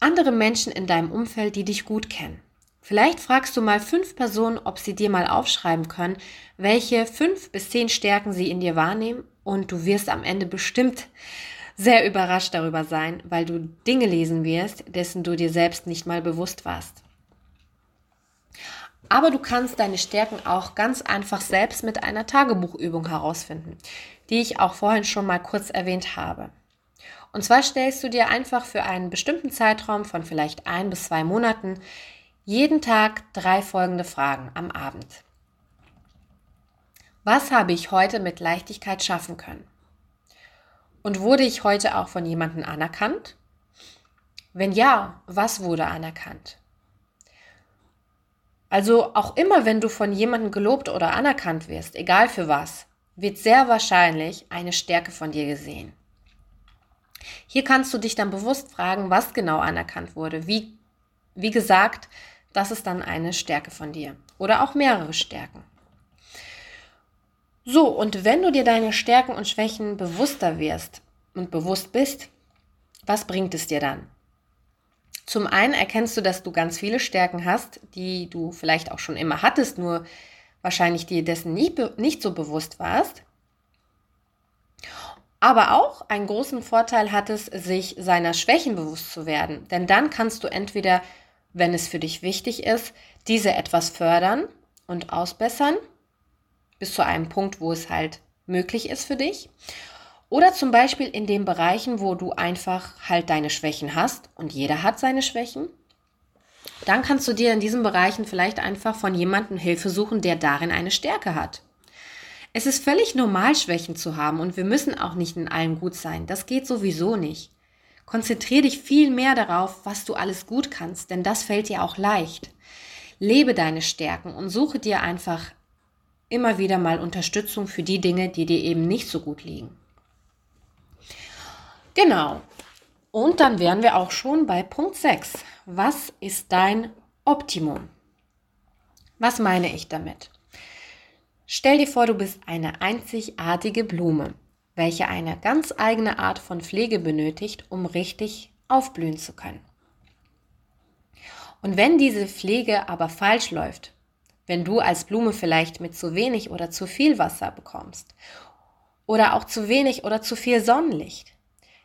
Andere Menschen in deinem Umfeld, die dich gut kennen. Vielleicht fragst du mal fünf Personen, ob sie dir mal aufschreiben können, welche fünf bis zehn Stärken sie in dir wahrnehmen und du wirst am Ende bestimmt sehr überrascht darüber sein, weil du Dinge lesen wirst, dessen du dir selbst nicht mal bewusst warst. Aber du kannst deine Stärken auch ganz einfach selbst mit einer Tagebuchübung herausfinden, die ich auch vorhin schon mal kurz erwähnt habe. Und zwar stellst du dir einfach für einen bestimmten Zeitraum von vielleicht ein bis zwei Monaten jeden Tag drei folgende Fragen am Abend. Was habe ich heute mit Leichtigkeit schaffen können? Und wurde ich heute auch von jemandem anerkannt? Wenn ja, was wurde anerkannt? Also auch immer, wenn du von jemandem gelobt oder anerkannt wirst, egal für was, wird sehr wahrscheinlich eine Stärke von dir gesehen. Hier kannst du dich dann bewusst fragen, was genau anerkannt wurde. Wie, wie gesagt, das ist dann eine Stärke von dir oder auch mehrere Stärken. So, und wenn du dir deine Stärken und Schwächen bewusster wirst und bewusst bist, was bringt es dir dann? Zum einen erkennst du, dass du ganz viele Stärken hast, die du vielleicht auch schon immer hattest, nur wahrscheinlich dir dessen nicht, nicht so bewusst warst. Aber auch einen großen Vorteil hat es, sich seiner Schwächen bewusst zu werden. Denn dann kannst du entweder, wenn es für dich wichtig ist, diese etwas fördern und ausbessern, bis zu einem Punkt, wo es halt möglich ist für dich. Oder zum Beispiel in den Bereichen, wo du einfach halt deine Schwächen hast und jeder hat seine Schwächen. Dann kannst du dir in diesen Bereichen vielleicht einfach von jemandem Hilfe suchen, der darin eine Stärke hat. Es ist völlig normal, Schwächen zu haben und wir müssen auch nicht in allem gut sein. Das geht sowieso nicht. Konzentriere dich viel mehr darauf, was du alles gut kannst, denn das fällt dir auch leicht. Lebe deine Stärken und suche dir einfach immer wieder mal Unterstützung für die Dinge, die dir eben nicht so gut liegen. Genau. Und dann wären wir auch schon bei Punkt 6. Was ist dein Optimum? Was meine ich damit? Stell dir vor, du bist eine einzigartige Blume, welche eine ganz eigene Art von Pflege benötigt, um richtig aufblühen zu können. Und wenn diese Pflege aber falsch läuft, wenn du als Blume vielleicht mit zu wenig oder zu viel Wasser bekommst oder auch zu wenig oder zu viel Sonnenlicht,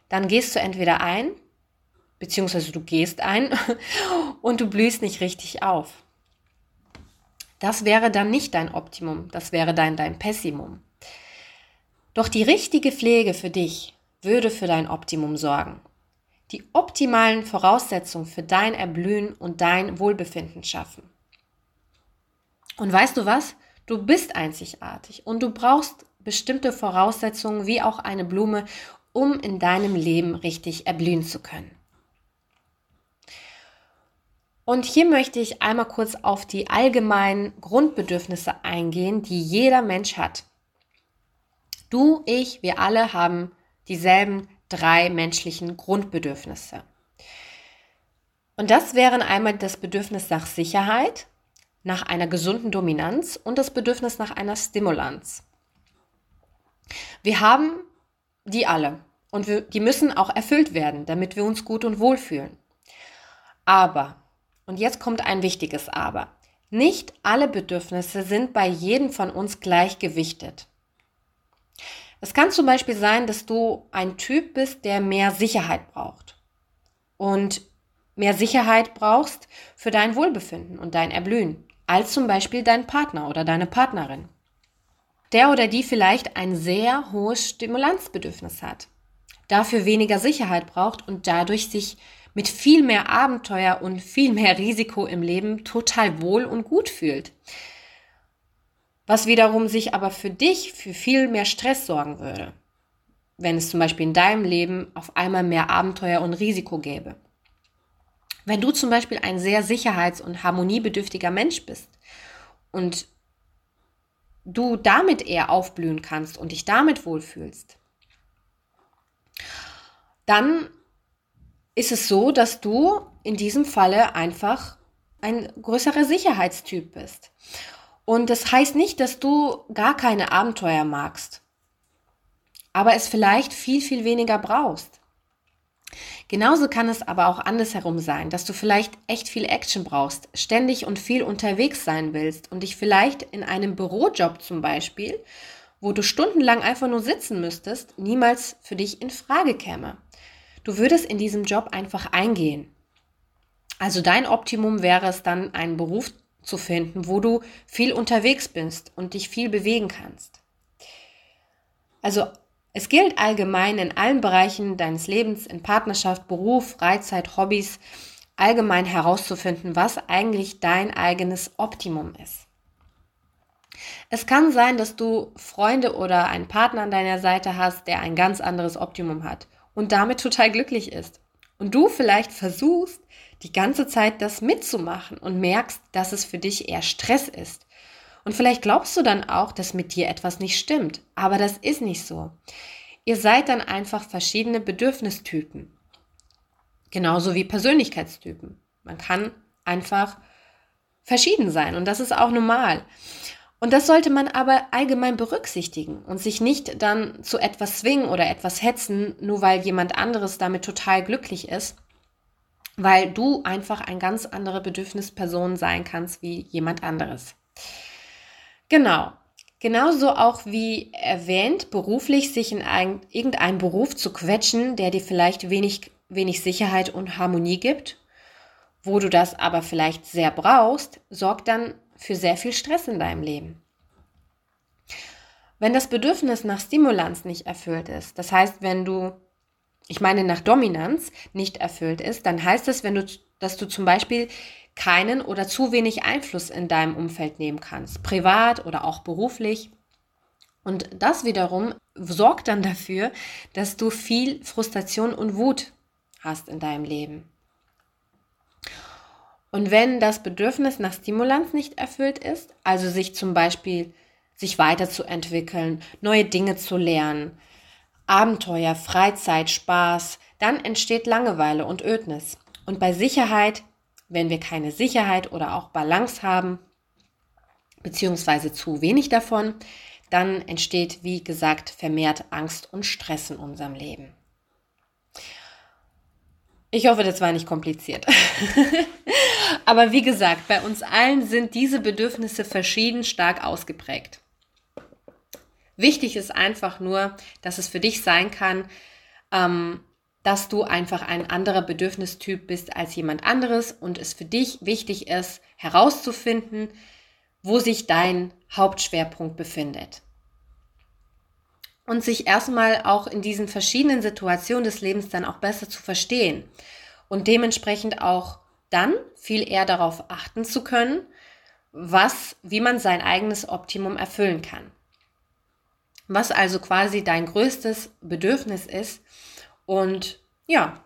dann gehst du entweder ein, beziehungsweise du gehst ein [LAUGHS] und du blühst nicht richtig auf. Das wäre dann nicht dein Optimum, das wäre dann dein Pessimum. Doch die richtige Pflege für dich würde für dein Optimum sorgen. Die optimalen Voraussetzungen für dein Erblühen und dein Wohlbefinden schaffen. Und weißt du was? Du bist einzigartig und du brauchst bestimmte Voraussetzungen wie auch eine Blume, um in deinem Leben richtig erblühen zu können. Und hier möchte ich einmal kurz auf die allgemeinen Grundbedürfnisse eingehen, die jeder Mensch hat. Du, ich, wir alle haben dieselben drei menschlichen Grundbedürfnisse. Und das wären einmal das Bedürfnis nach Sicherheit, nach einer gesunden Dominanz und das Bedürfnis nach einer Stimulanz. Wir haben die alle und wir, die müssen auch erfüllt werden, damit wir uns gut und wohl fühlen. Aber und jetzt kommt ein wichtiges Aber. Nicht alle Bedürfnisse sind bei jedem von uns gleichgewichtet. Es kann zum Beispiel sein, dass du ein Typ bist, der mehr Sicherheit braucht und mehr Sicherheit brauchst für dein Wohlbefinden und dein Erblühen, als zum Beispiel dein Partner oder deine Partnerin. Der oder die vielleicht ein sehr hohes Stimulanzbedürfnis hat, dafür weniger Sicherheit braucht und dadurch sich mit viel mehr Abenteuer und viel mehr Risiko im Leben total wohl und gut fühlt. Was wiederum sich aber für dich für viel mehr Stress sorgen würde, wenn es zum Beispiel in deinem Leben auf einmal mehr Abenteuer und Risiko gäbe. Wenn du zum Beispiel ein sehr sicherheits- und harmoniebedürftiger Mensch bist und du damit eher aufblühen kannst und dich damit wohlfühlst, dann ist es so, dass du in diesem Falle einfach ein größerer Sicherheitstyp bist. Und das heißt nicht, dass du gar keine Abenteuer magst, aber es vielleicht viel, viel weniger brauchst. Genauso kann es aber auch andersherum sein, dass du vielleicht echt viel Action brauchst, ständig und viel unterwegs sein willst und dich vielleicht in einem Bürojob zum Beispiel, wo du stundenlang einfach nur sitzen müsstest, niemals für dich in Frage käme. Du würdest in diesem Job einfach eingehen. Also dein Optimum wäre es dann, einen Beruf zu finden, wo du viel unterwegs bist und dich viel bewegen kannst. Also es gilt allgemein in allen Bereichen deines Lebens, in Partnerschaft, Beruf, Freizeit, Hobbys, allgemein herauszufinden, was eigentlich dein eigenes Optimum ist. Es kann sein, dass du Freunde oder einen Partner an deiner Seite hast, der ein ganz anderes Optimum hat und damit total glücklich ist. Und du vielleicht versuchst, die ganze Zeit das mitzumachen und merkst, dass es für dich eher Stress ist. Und vielleicht glaubst du dann auch, dass mit dir etwas nicht stimmt. Aber das ist nicht so. Ihr seid dann einfach verschiedene Bedürfnistypen. Genauso wie Persönlichkeitstypen. Man kann einfach verschieden sein und das ist auch normal. Und das sollte man aber allgemein berücksichtigen und sich nicht dann zu etwas zwingen oder etwas hetzen, nur weil jemand anderes damit total glücklich ist, weil du einfach ein ganz andere Bedürfnisperson sein kannst wie jemand anderes. Genau. Genauso auch wie erwähnt, beruflich sich in ein, irgendeinen Beruf zu quetschen, der dir vielleicht wenig, wenig Sicherheit und Harmonie gibt, wo du das aber vielleicht sehr brauchst, sorgt dann für sehr viel Stress in deinem Leben. Wenn das Bedürfnis nach Stimulanz nicht erfüllt ist, das heißt, wenn du, ich meine nach Dominanz nicht erfüllt ist, dann heißt es, wenn du, dass du zum Beispiel keinen oder zu wenig Einfluss in deinem Umfeld nehmen kannst, privat oder auch beruflich. Und das wiederum sorgt dann dafür, dass du viel Frustration und Wut hast in deinem Leben. Und wenn das Bedürfnis nach Stimulanz nicht erfüllt ist, also sich zum Beispiel sich weiterzuentwickeln, neue Dinge zu lernen, Abenteuer, Freizeit, Spaß, dann entsteht Langeweile und Ödnis. Und bei Sicherheit, wenn wir keine Sicherheit oder auch Balance haben, beziehungsweise zu wenig davon, dann entsteht, wie gesagt, vermehrt Angst und Stress in unserem Leben. Ich hoffe, das war nicht kompliziert. [LAUGHS] Aber wie gesagt, bei uns allen sind diese Bedürfnisse verschieden stark ausgeprägt. Wichtig ist einfach nur, dass es für dich sein kann, ähm, dass du einfach ein anderer Bedürfnistyp bist als jemand anderes und es für dich wichtig ist, herauszufinden, wo sich dein Hauptschwerpunkt befindet. Und sich erstmal auch in diesen verschiedenen Situationen des Lebens dann auch besser zu verstehen und dementsprechend auch dann viel eher darauf achten zu können, was, wie man sein eigenes Optimum erfüllen kann. Was also quasi dein größtes Bedürfnis ist und ja,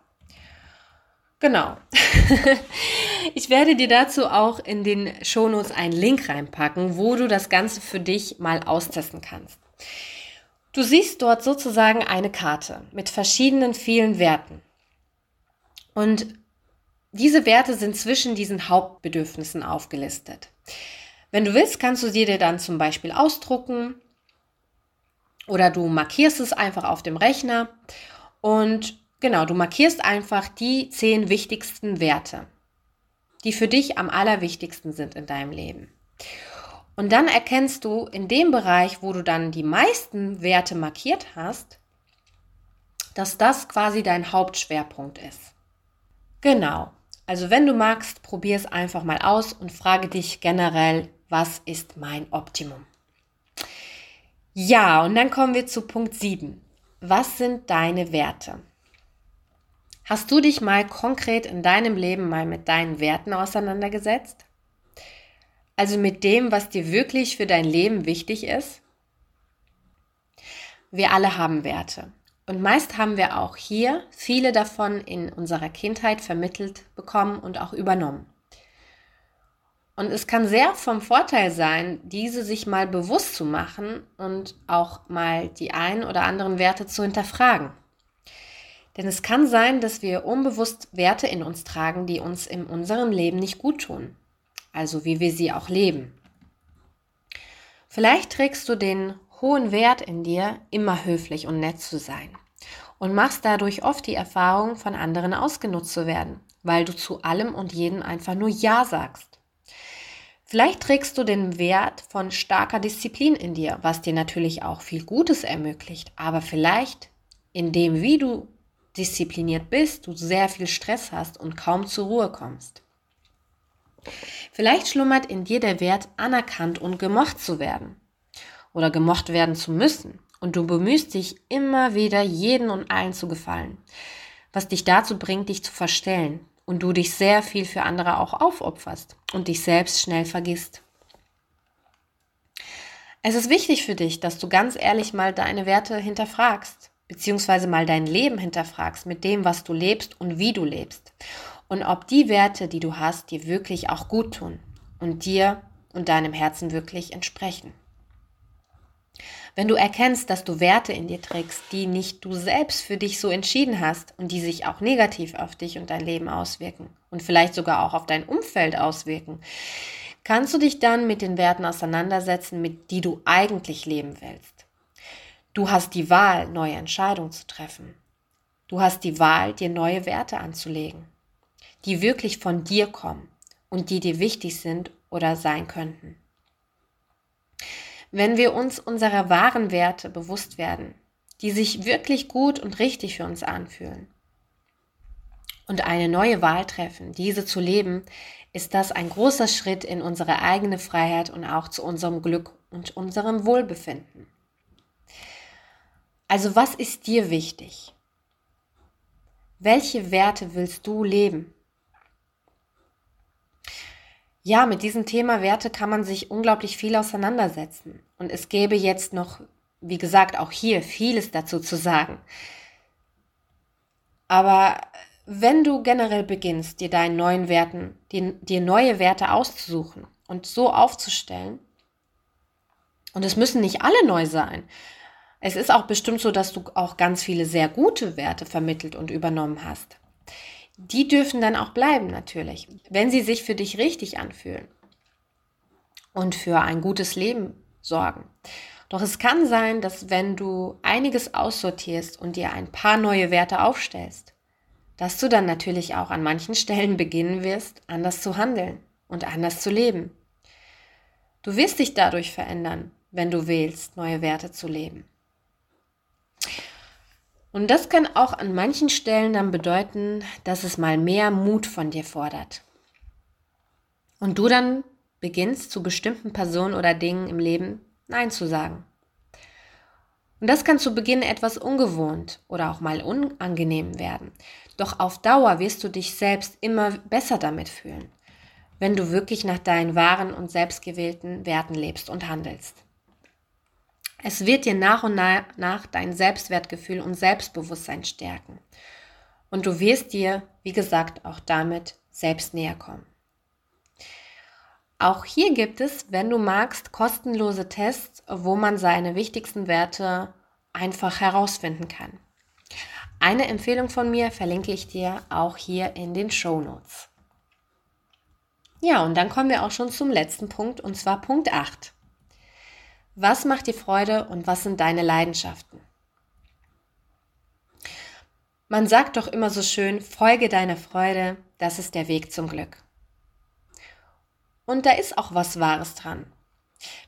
genau. [LAUGHS] ich werde dir dazu auch in den Shownotes einen Link reinpacken, wo du das Ganze für dich mal austesten kannst. Du siehst dort sozusagen eine Karte mit verschiedenen vielen Werten. Und diese Werte sind zwischen diesen Hauptbedürfnissen aufgelistet. Wenn du willst, kannst du sie dir dann zum Beispiel ausdrucken oder du markierst es einfach auf dem Rechner und genau, du markierst einfach die zehn wichtigsten Werte, die für dich am allerwichtigsten sind in deinem Leben. Und dann erkennst du in dem Bereich, wo du dann die meisten Werte markiert hast, dass das quasi dein Hauptschwerpunkt ist. Genau. Also wenn du magst, probier es einfach mal aus und frage dich generell, was ist mein Optimum? Ja, und dann kommen wir zu Punkt 7. Was sind deine Werte? Hast du dich mal konkret in deinem Leben mal mit deinen Werten auseinandergesetzt? Also mit dem, was dir wirklich für dein Leben wichtig ist? Wir alle haben Werte. Und meist haben wir auch hier viele davon in unserer Kindheit vermittelt bekommen und auch übernommen. Und es kann sehr vom Vorteil sein, diese sich mal bewusst zu machen und auch mal die ein oder anderen Werte zu hinterfragen. Denn es kann sein, dass wir unbewusst Werte in uns tragen, die uns in unserem Leben nicht gut tun. Also wie wir sie auch leben. Vielleicht trägst du den hohen Wert in dir, immer höflich und nett zu sein. Und machst dadurch oft die Erfahrung, von anderen ausgenutzt zu werden, weil du zu allem und jedem einfach nur Ja sagst. Vielleicht trägst du den Wert von starker Disziplin in dir, was dir natürlich auch viel Gutes ermöglicht, aber vielleicht in dem, wie du diszipliniert bist, du sehr viel Stress hast und kaum zur Ruhe kommst. Vielleicht schlummert in dir der Wert, anerkannt und gemocht zu werden oder gemocht werden zu müssen. Und du bemühst dich immer wieder, jeden und allen zu gefallen, was dich dazu bringt, dich zu verstellen und du dich sehr viel für andere auch aufopferst und dich selbst schnell vergisst. Es ist wichtig für dich, dass du ganz ehrlich mal deine Werte hinterfragst beziehungsweise mal dein Leben hinterfragst mit dem, was du lebst und wie du lebst. Und ob die Werte, die du hast, dir wirklich auch gut tun und dir und deinem Herzen wirklich entsprechen. Wenn du erkennst, dass du Werte in dir trägst, die nicht du selbst für dich so entschieden hast und die sich auch negativ auf dich und dein Leben auswirken und vielleicht sogar auch auf dein Umfeld auswirken, kannst du dich dann mit den Werten auseinandersetzen, mit die du eigentlich leben willst. Du hast die Wahl, neue Entscheidungen zu treffen. Du hast die Wahl, dir neue Werte anzulegen, die wirklich von dir kommen und die dir wichtig sind oder sein könnten. Wenn wir uns unserer wahren Werte bewusst werden, die sich wirklich gut und richtig für uns anfühlen und eine neue Wahl treffen, diese zu leben, ist das ein großer Schritt in unsere eigene Freiheit und auch zu unserem Glück und unserem Wohlbefinden. Also was ist dir wichtig? Welche Werte willst du leben? Ja, mit diesem Thema Werte kann man sich unglaublich viel auseinandersetzen. Und es gäbe jetzt noch, wie gesagt, auch hier vieles dazu zu sagen. Aber wenn du generell beginnst, dir deinen neuen Werten, dir, dir neue Werte auszusuchen und so aufzustellen, und es müssen nicht alle neu sein, es ist auch bestimmt so, dass du auch ganz viele sehr gute Werte vermittelt und übernommen hast. Die dürfen dann auch bleiben natürlich, wenn sie sich für dich richtig anfühlen und für ein gutes Leben sorgen. Doch es kann sein, dass wenn du einiges aussortierst und dir ein paar neue Werte aufstellst, dass du dann natürlich auch an manchen Stellen beginnen wirst, anders zu handeln und anders zu leben. Du wirst dich dadurch verändern wenn du wählst, neue Werte zu leben. Und das kann auch an manchen Stellen dann bedeuten, dass es mal mehr Mut von dir fordert. Und du dann beginnst zu bestimmten Personen oder Dingen im Leben Nein zu sagen. Und das kann zu Beginn etwas ungewohnt oder auch mal unangenehm werden. Doch auf Dauer wirst du dich selbst immer besser damit fühlen, wenn du wirklich nach deinen wahren und selbstgewählten Werten lebst und handelst. Es wird dir nach und nach dein Selbstwertgefühl und Selbstbewusstsein stärken. Und du wirst dir, wie gesagt, auch damit selbst näher kommen. Auch hier gibt es, wenn du magst, kostenlose Tests, wo man seine wichtigsten Werte einfach herausfinden kann. Eine Empfehlung von mir verlinke ich dir auch hier in den Show Notes. Ja, und dann kommen wir auch schon zum letzten Punkt, und zwar Punkt 8. Was macht dir Freude und was sind deine Leidenschaften? Man sagt doch immer so schön, folge deiner Freude, das ist der Weg zum Glück. Und da ist auch was Wahres dran.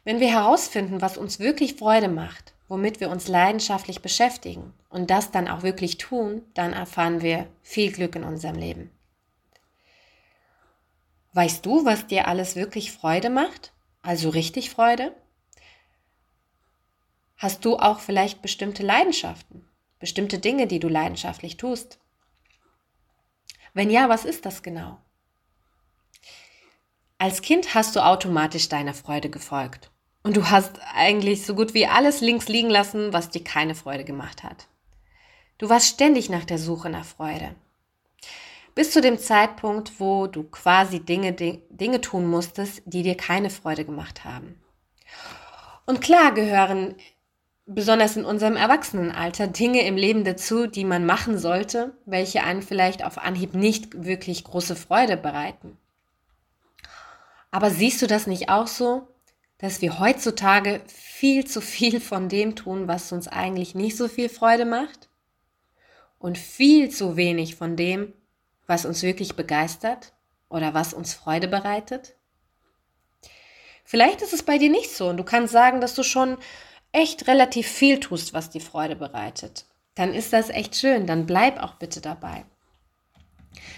Wenn wir herausfinden, was uns wirklich Freude macht, womit wir uns leidenschaftlich beschäftigen und das dann auch wirklich tun, dann erfahren wir viel Glück in unserem Leben. Weißt du, was dir alles wirklich Freude macht? Also richtig Freude? Hast du auch vielleicht bestimmte Leidenschaften, bestimmte Dinge, die du leidenschaftlich tust? Wenn ja, was ist das genau? Als Kind hast du automatisch deiner Freude gefolgt. Und du hast eigentlich so gut wie alles links liegen lassen, was dir keine Freude gemacht hat. Du warst ständig nach der Suche nach Freude. Bis zu dem Zeitpunkt, wo du quasi Dinge, Dinge tun musstest, die dir keine Freude gemacht haben. Und klar gehören besonders in unserem Erwachsenenalter Dinge im Leben dazu, die man machen sollte, welche einen vielleicht auf Anhieb nicht wirklich große Freude bereiten. Aber siehst du das nicht auch so, dass wir heutzutage viel zu viel von dem tun, was uns eigentlich nicht so viel Freude macht? Und viel zu wenig von dem, was uns wirklich begeistert oder was uns Freude bereitet? Vielleicht ist es bei dir nicht so und du kannst sagen, dass du schon echt relativ viel tust, was dir Freude bereitet, dann ist das echt schön, dann bleib auch bitte dabei.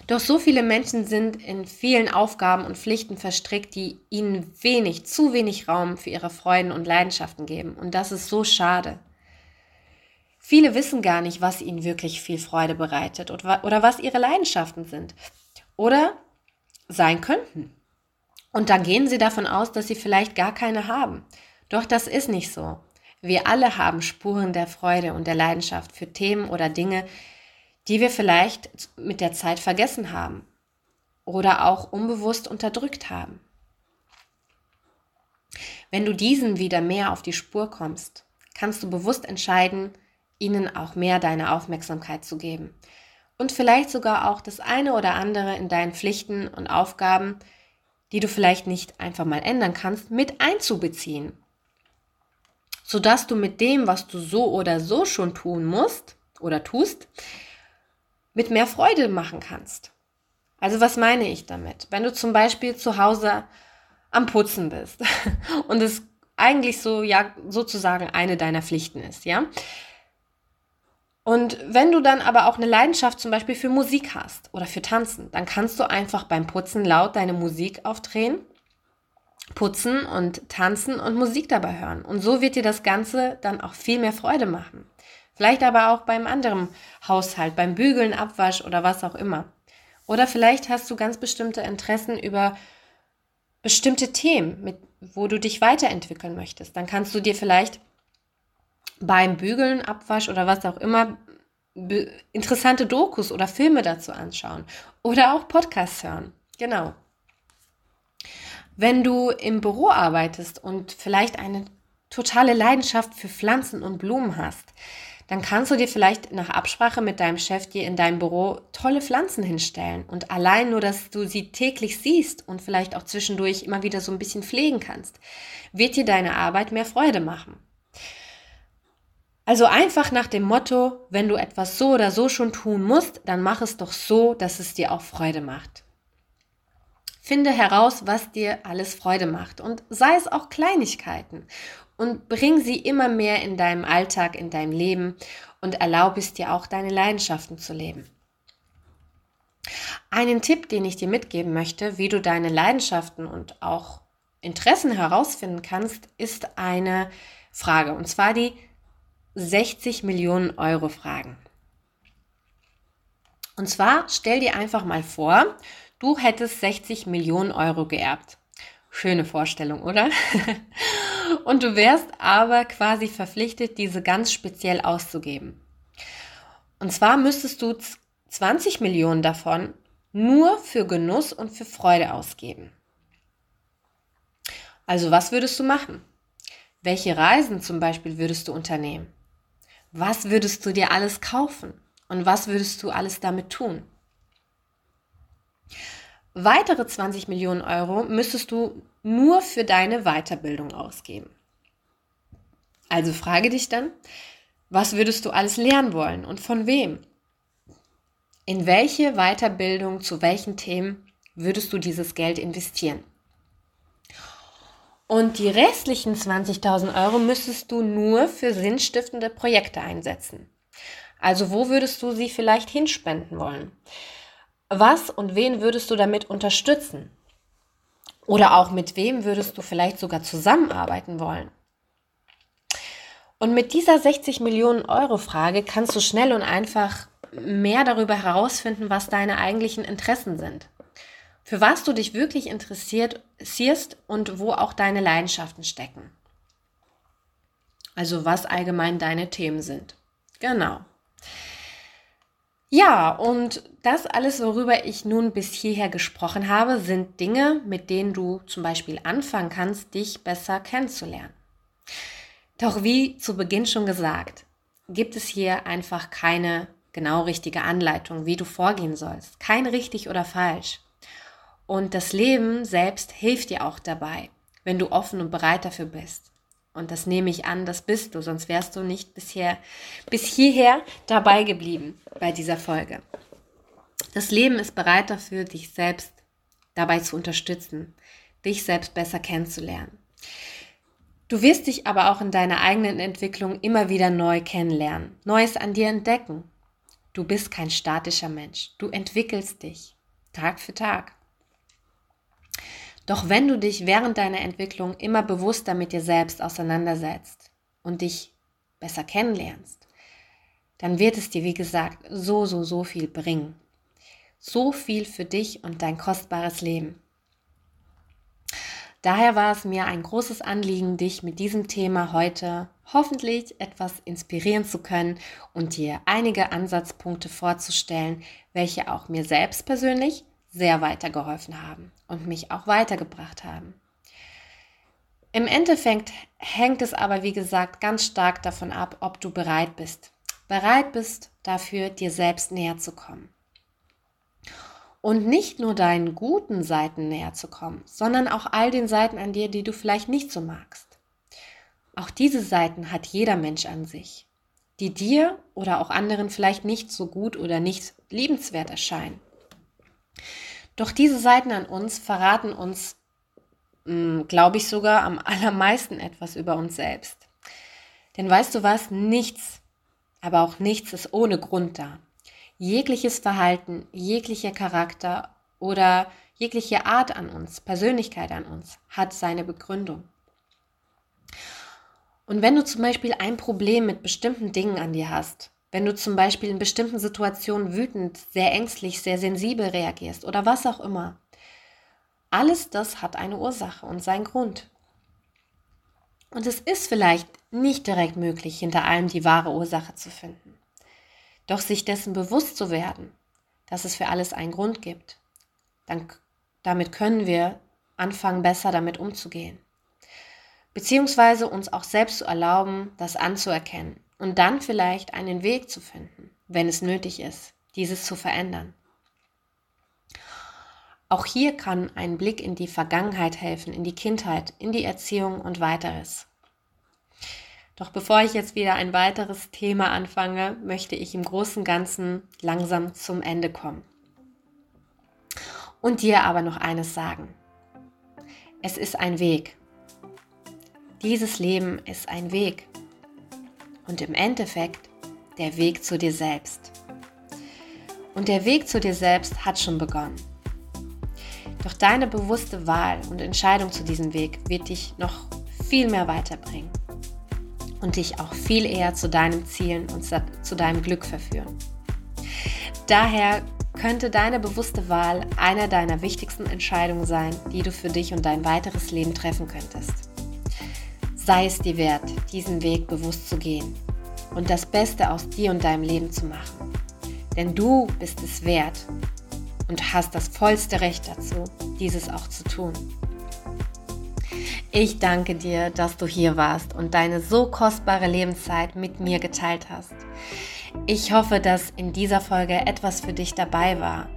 Doch so viele Menschen sind in vielen Aufgaben und Pflichten verstrickt, die ihnen wenig, zu wenig Raum für ihre Freuden und Leidenschaften geben. Und das ist so schade. Viele wissen gar nicht, was ihnen wirklich viel Freude bereitet oder was ihre Leidenschaften sind. Oder sein könnten. Und dann gehen sie davon aus, dass sie vielleicht gar keine haben. Doch das ist nicht so. Wir alle haben Spuren der Freude und der Leidenschaft für Themen oder Dinge, die wir vielleicht mit der Zeit vergessen haben oder auch unbewusst unterdrückt haben. Wenn du diesen wieder mehr auf die Spur kommst, kannst du bewusst entscheiden, ihnen auch mehr deine Aufmerksamkeit zu geben und vielleicht sogar auch das eine oder andere in deinen Pflichten und Aufgaben, die du vielleicht nicht einfach mal ändern kannst, mit einzubeziehen sodass du mit dem, was du so oder so schon tun musst oder tust, mit mehr Freude machen kannst. Also was meine ich damit? Wenn du zum Beispiel zu Hause am Putzen bist [LAUGHS] und es eigentlich so, ja, sozusagen eine deiner Pflichten ist, ja? Und wenn du dann aber auch eine Leidenschaft zum Beispiel für Musik hast oder für Tanzen, dann kannst du einfach beim Putzen laut deine Musik aufdrehen putzen und tanzen und Musik dabei hören. Und so wird dir das Ganze dann auch viel mehr Freude machen. Vielleicht aber auch beim anderen Haushalt, beim Bügeln, Abwasch oder was auch immer. Oder vielleicht hast du ganz bestimmte Interessen über bestimmte Themen, mit, wo du dich weiterentwickeln möchtest. Dann kannst du dir vielleicht beim Bügeln, Abwasch oder was auch immer interessante Dokus oder Filme dazu anschauen. Oder auch Podcasts hören. Genau. Wenn du im Büro arbeitest und vielleicht eine totale Leidenschaft für Pflanzen und Blumen hast, dann kannst du dir vielleicht nach Absprache mit deinem Chef dir in deinem Büro tolle Pflanzen hinstellen. Und allein nur, dass du sie täglich siehst und vielleicht auch zwischendurch immer wieder so ein bisschen pflegen kannst, wird dir deine Arbeit mehr Freude machen. Also einfach nach dem Motto, wenn du etwas so oder so schon tun musst, dann mach es doch so, dass es dir auch Freude macht. Finde heraus, was dir alles Freude macht und sei es auch Kleinigkeiten. und bring sie immer mehr in deinem Alltag, in deinem Leben und erlaube es dir auch, deine Leidenschaften zu leben. Einen Tipp, den ich dir mitgeben möchte, wie du deine Leidenschaften und auch Interessen herausfinden kannst, ist eine Frage, und zwar die 60 Millionen Euro Fragen. Und zwar stell dir einfach mal vor, du hättest 60 Millionen Euro geerbt. Schöne Vorstellung, oder? [LAUGHS] und du wärst aber quasi verpflichtet, diese ganz speziell auszugeben. Und zwar müsstest du 20 Millionen davon nur für Genuss und für Freude ausgeben. Also was würdest du machen? Welche Reisen zum Beispiel würdest du unternehmen? Was würdest du dir alles kaufen? Und was würdest du alles damit tun? Weitere 20 Millionen Euro müsstest du nur für deine Weiterbildung ausgeben. Also frage dich dann, was würdest du alles lernen wollen und von wem? In welche Weiterbildung, zu welchen Themen würdest du dieses Geld investieren? Und die restlichen 20.000 Euro müsstest du nur für sinnstiftende Projekte einsetzen. Also wo würdest du sie vielleicht hinspenden wollen? Was und wen würdest du damit unterstützen? Oder auch mit wem würdest du vielleicht sogar zusammenarbeiten wollen? Und mit dieser 60 Millionen Euro Frage kannst du schnell und einfach mehr darüber herausfinden, was deine eigentlichen Interessen sind. Für was du dich wirklich interessierst und wo auch deine Leidenschaften stecken. Also was allgemein deine Themen sind. Genau. Ja, und das alles, worüber ich nun bis hierher gesprochen habe, sind Dinge, mit denen du zum Beispiel anfangen kannst, dich besser kennenzulernen. Doch wie zu Beginn schon gesagt, gibt es hier einfach keine genau richtige Anleitung, wie du vorgehen sollst. Kein richtig oder falsch. Und das Leben selbst hilft dir auch dabei, wenn du offen und bereit dafür bist. Und das nehme ich an, das bist du, sonst wärst du nicht bisher, bis hierher dabei geblieben bei dieser Folge. Das Leben ist bereit dafür, dich selbst dabei zu unterstützen, dich selbst besser kennenzulernen. Du wirst dich aber auch in deiner eigenen Entwicklung immer wieder neu kennenlernen, Neues an dir entdecken. Du bist kein statischer Mensch, du entwickelst dich Tag für Tag. Doch wenn du dich während deiner Entwicklung immer bewusster mit dir selbst auseinandersetzt und dich besser kennenlernst, dann wird es dir, wie gesagt, so, so, so viel bringen. So viel für dich und dein kostbares Leben. Daher war es mir ein großes Anliegen, dich mit diesem Thema heute hoffentlich etwas inspirieren zu können und dir einige Ansatzpunkte vorzustellen, welche auch mir selbst persönlich sehr weitergeholfen haben und mich auch weitergebracht haben. Im Endeffekt hängt es aber, wie gesagt, ganz stark davon ab, ob du bereit bist. Bereit bist dafür, dir selbst näher zu kommen. Und nicht nur deinen guten Seiten näher zu kommen, sondern auch all den Seiten an dir, die du vielleicht nicht so magst. Auch diese Seiten hat jeder Mensch an sich, die dir oder auch anderen vielleicht nicht so gut oder nicht liebenswert erscheinen. Doch diese Seiten an uns verraten uns, hm, glaube ich sogar, am allermeisten etwas über uns selbst. Denn weißt du was, nichts, aber auch nichts ist ohne Grund da. Jegliches Verhalten, jeglicher Charakter oder jegliche Art an uns, Persönlichkeit an uns, hat seine Begründung. Und wenn du zum Beispiel ein Problem mit bestimmten Dingen an dir hast, wenn du zum Beispiel in bestimmten Situationen wütend, sehr ängstlich, sehr sensibel reagierst oder was auch immer. Alles das hat eine Ursache und seinen Grund. Und es ist vielleicht nicht direkt möglich, hinter allem die wahre Ursache zu finden. Doch sich dessen bewusst zu werden, dass es für alles einen Grund gibt, dann damit können wir anfangen, besser damit umzugehen. Beziehungsweise uns auch selbst zu erlauben, das anzuerkennen und dann vielleicht einen Weg zu finden, wenn es nötig ist, dieses zu verändern. Auch hier kann ein Blick in die Vergangenheit helfen, in die Kindheit, in die Erziehung und weiteres. Doch bevor ich jetzt wieder ein weiteres Thema anfange, möchte ich im Großen und Ganzen langsam zum Ende kommen. Und dir aber noch eines sagen. Es ist ein Weg. dieses Leben ist ein Weg. Und im Endeffekt der Weg zu dir selbst. Und der Weg zu dir selbst hat schon begonnen. Doch deine bewusste Wahl und Entscheidung zu diesem Weg wird dich noch viel mehr weiterbringen und dich auch viel eher zu deinen Zielen und zu deinem Glück verführen. Daher könnte deine bewusste Wahl eine deiner wichtigsten Entscheidungen sein, die du für dich und dein weiteres Leben treffen könntest. Sei es dir wert, diesen Weg bewusst zu gehen und das Beste aus dir und deinem Leben zu machen. Denn du bist es wert und hast das vollste Recht dazu, dieses auch zu tun. Ich danke dir, dass du hier warst und deine so kostbare Lebenszeit mit mir geteilt hast. Ich hoffe, dass in dieser Folge etwas für dich dabei war,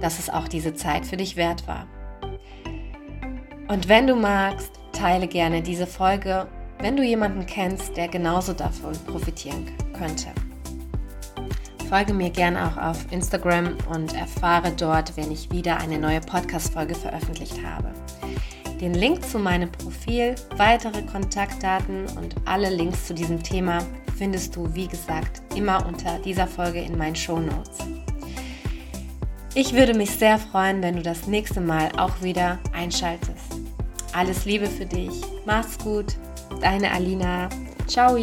dass es auch diese Zeit für dich wert war. Und wenn du magst, teile gerne diese Folge, wenn du jemanden kennst, der genauso davon profitieren könnte. Folge mir gerne auch auf Instagram und erfahre dort, wenn ich wieder eine neue Podcast-Folge veröffentlicht habe. Den Link zu meinem Profil, weitere Kontaktdaten und alle Links zu diesem Thema findest du, wie gesagt, immer unter dieser Folge in meinen Show Notes. Ich würde mich sehr freuen, wenn du das nächste Mal auch wieder einschaltest. Alles Liebe für dich. Mach's gut. Deine Alina. Ciao.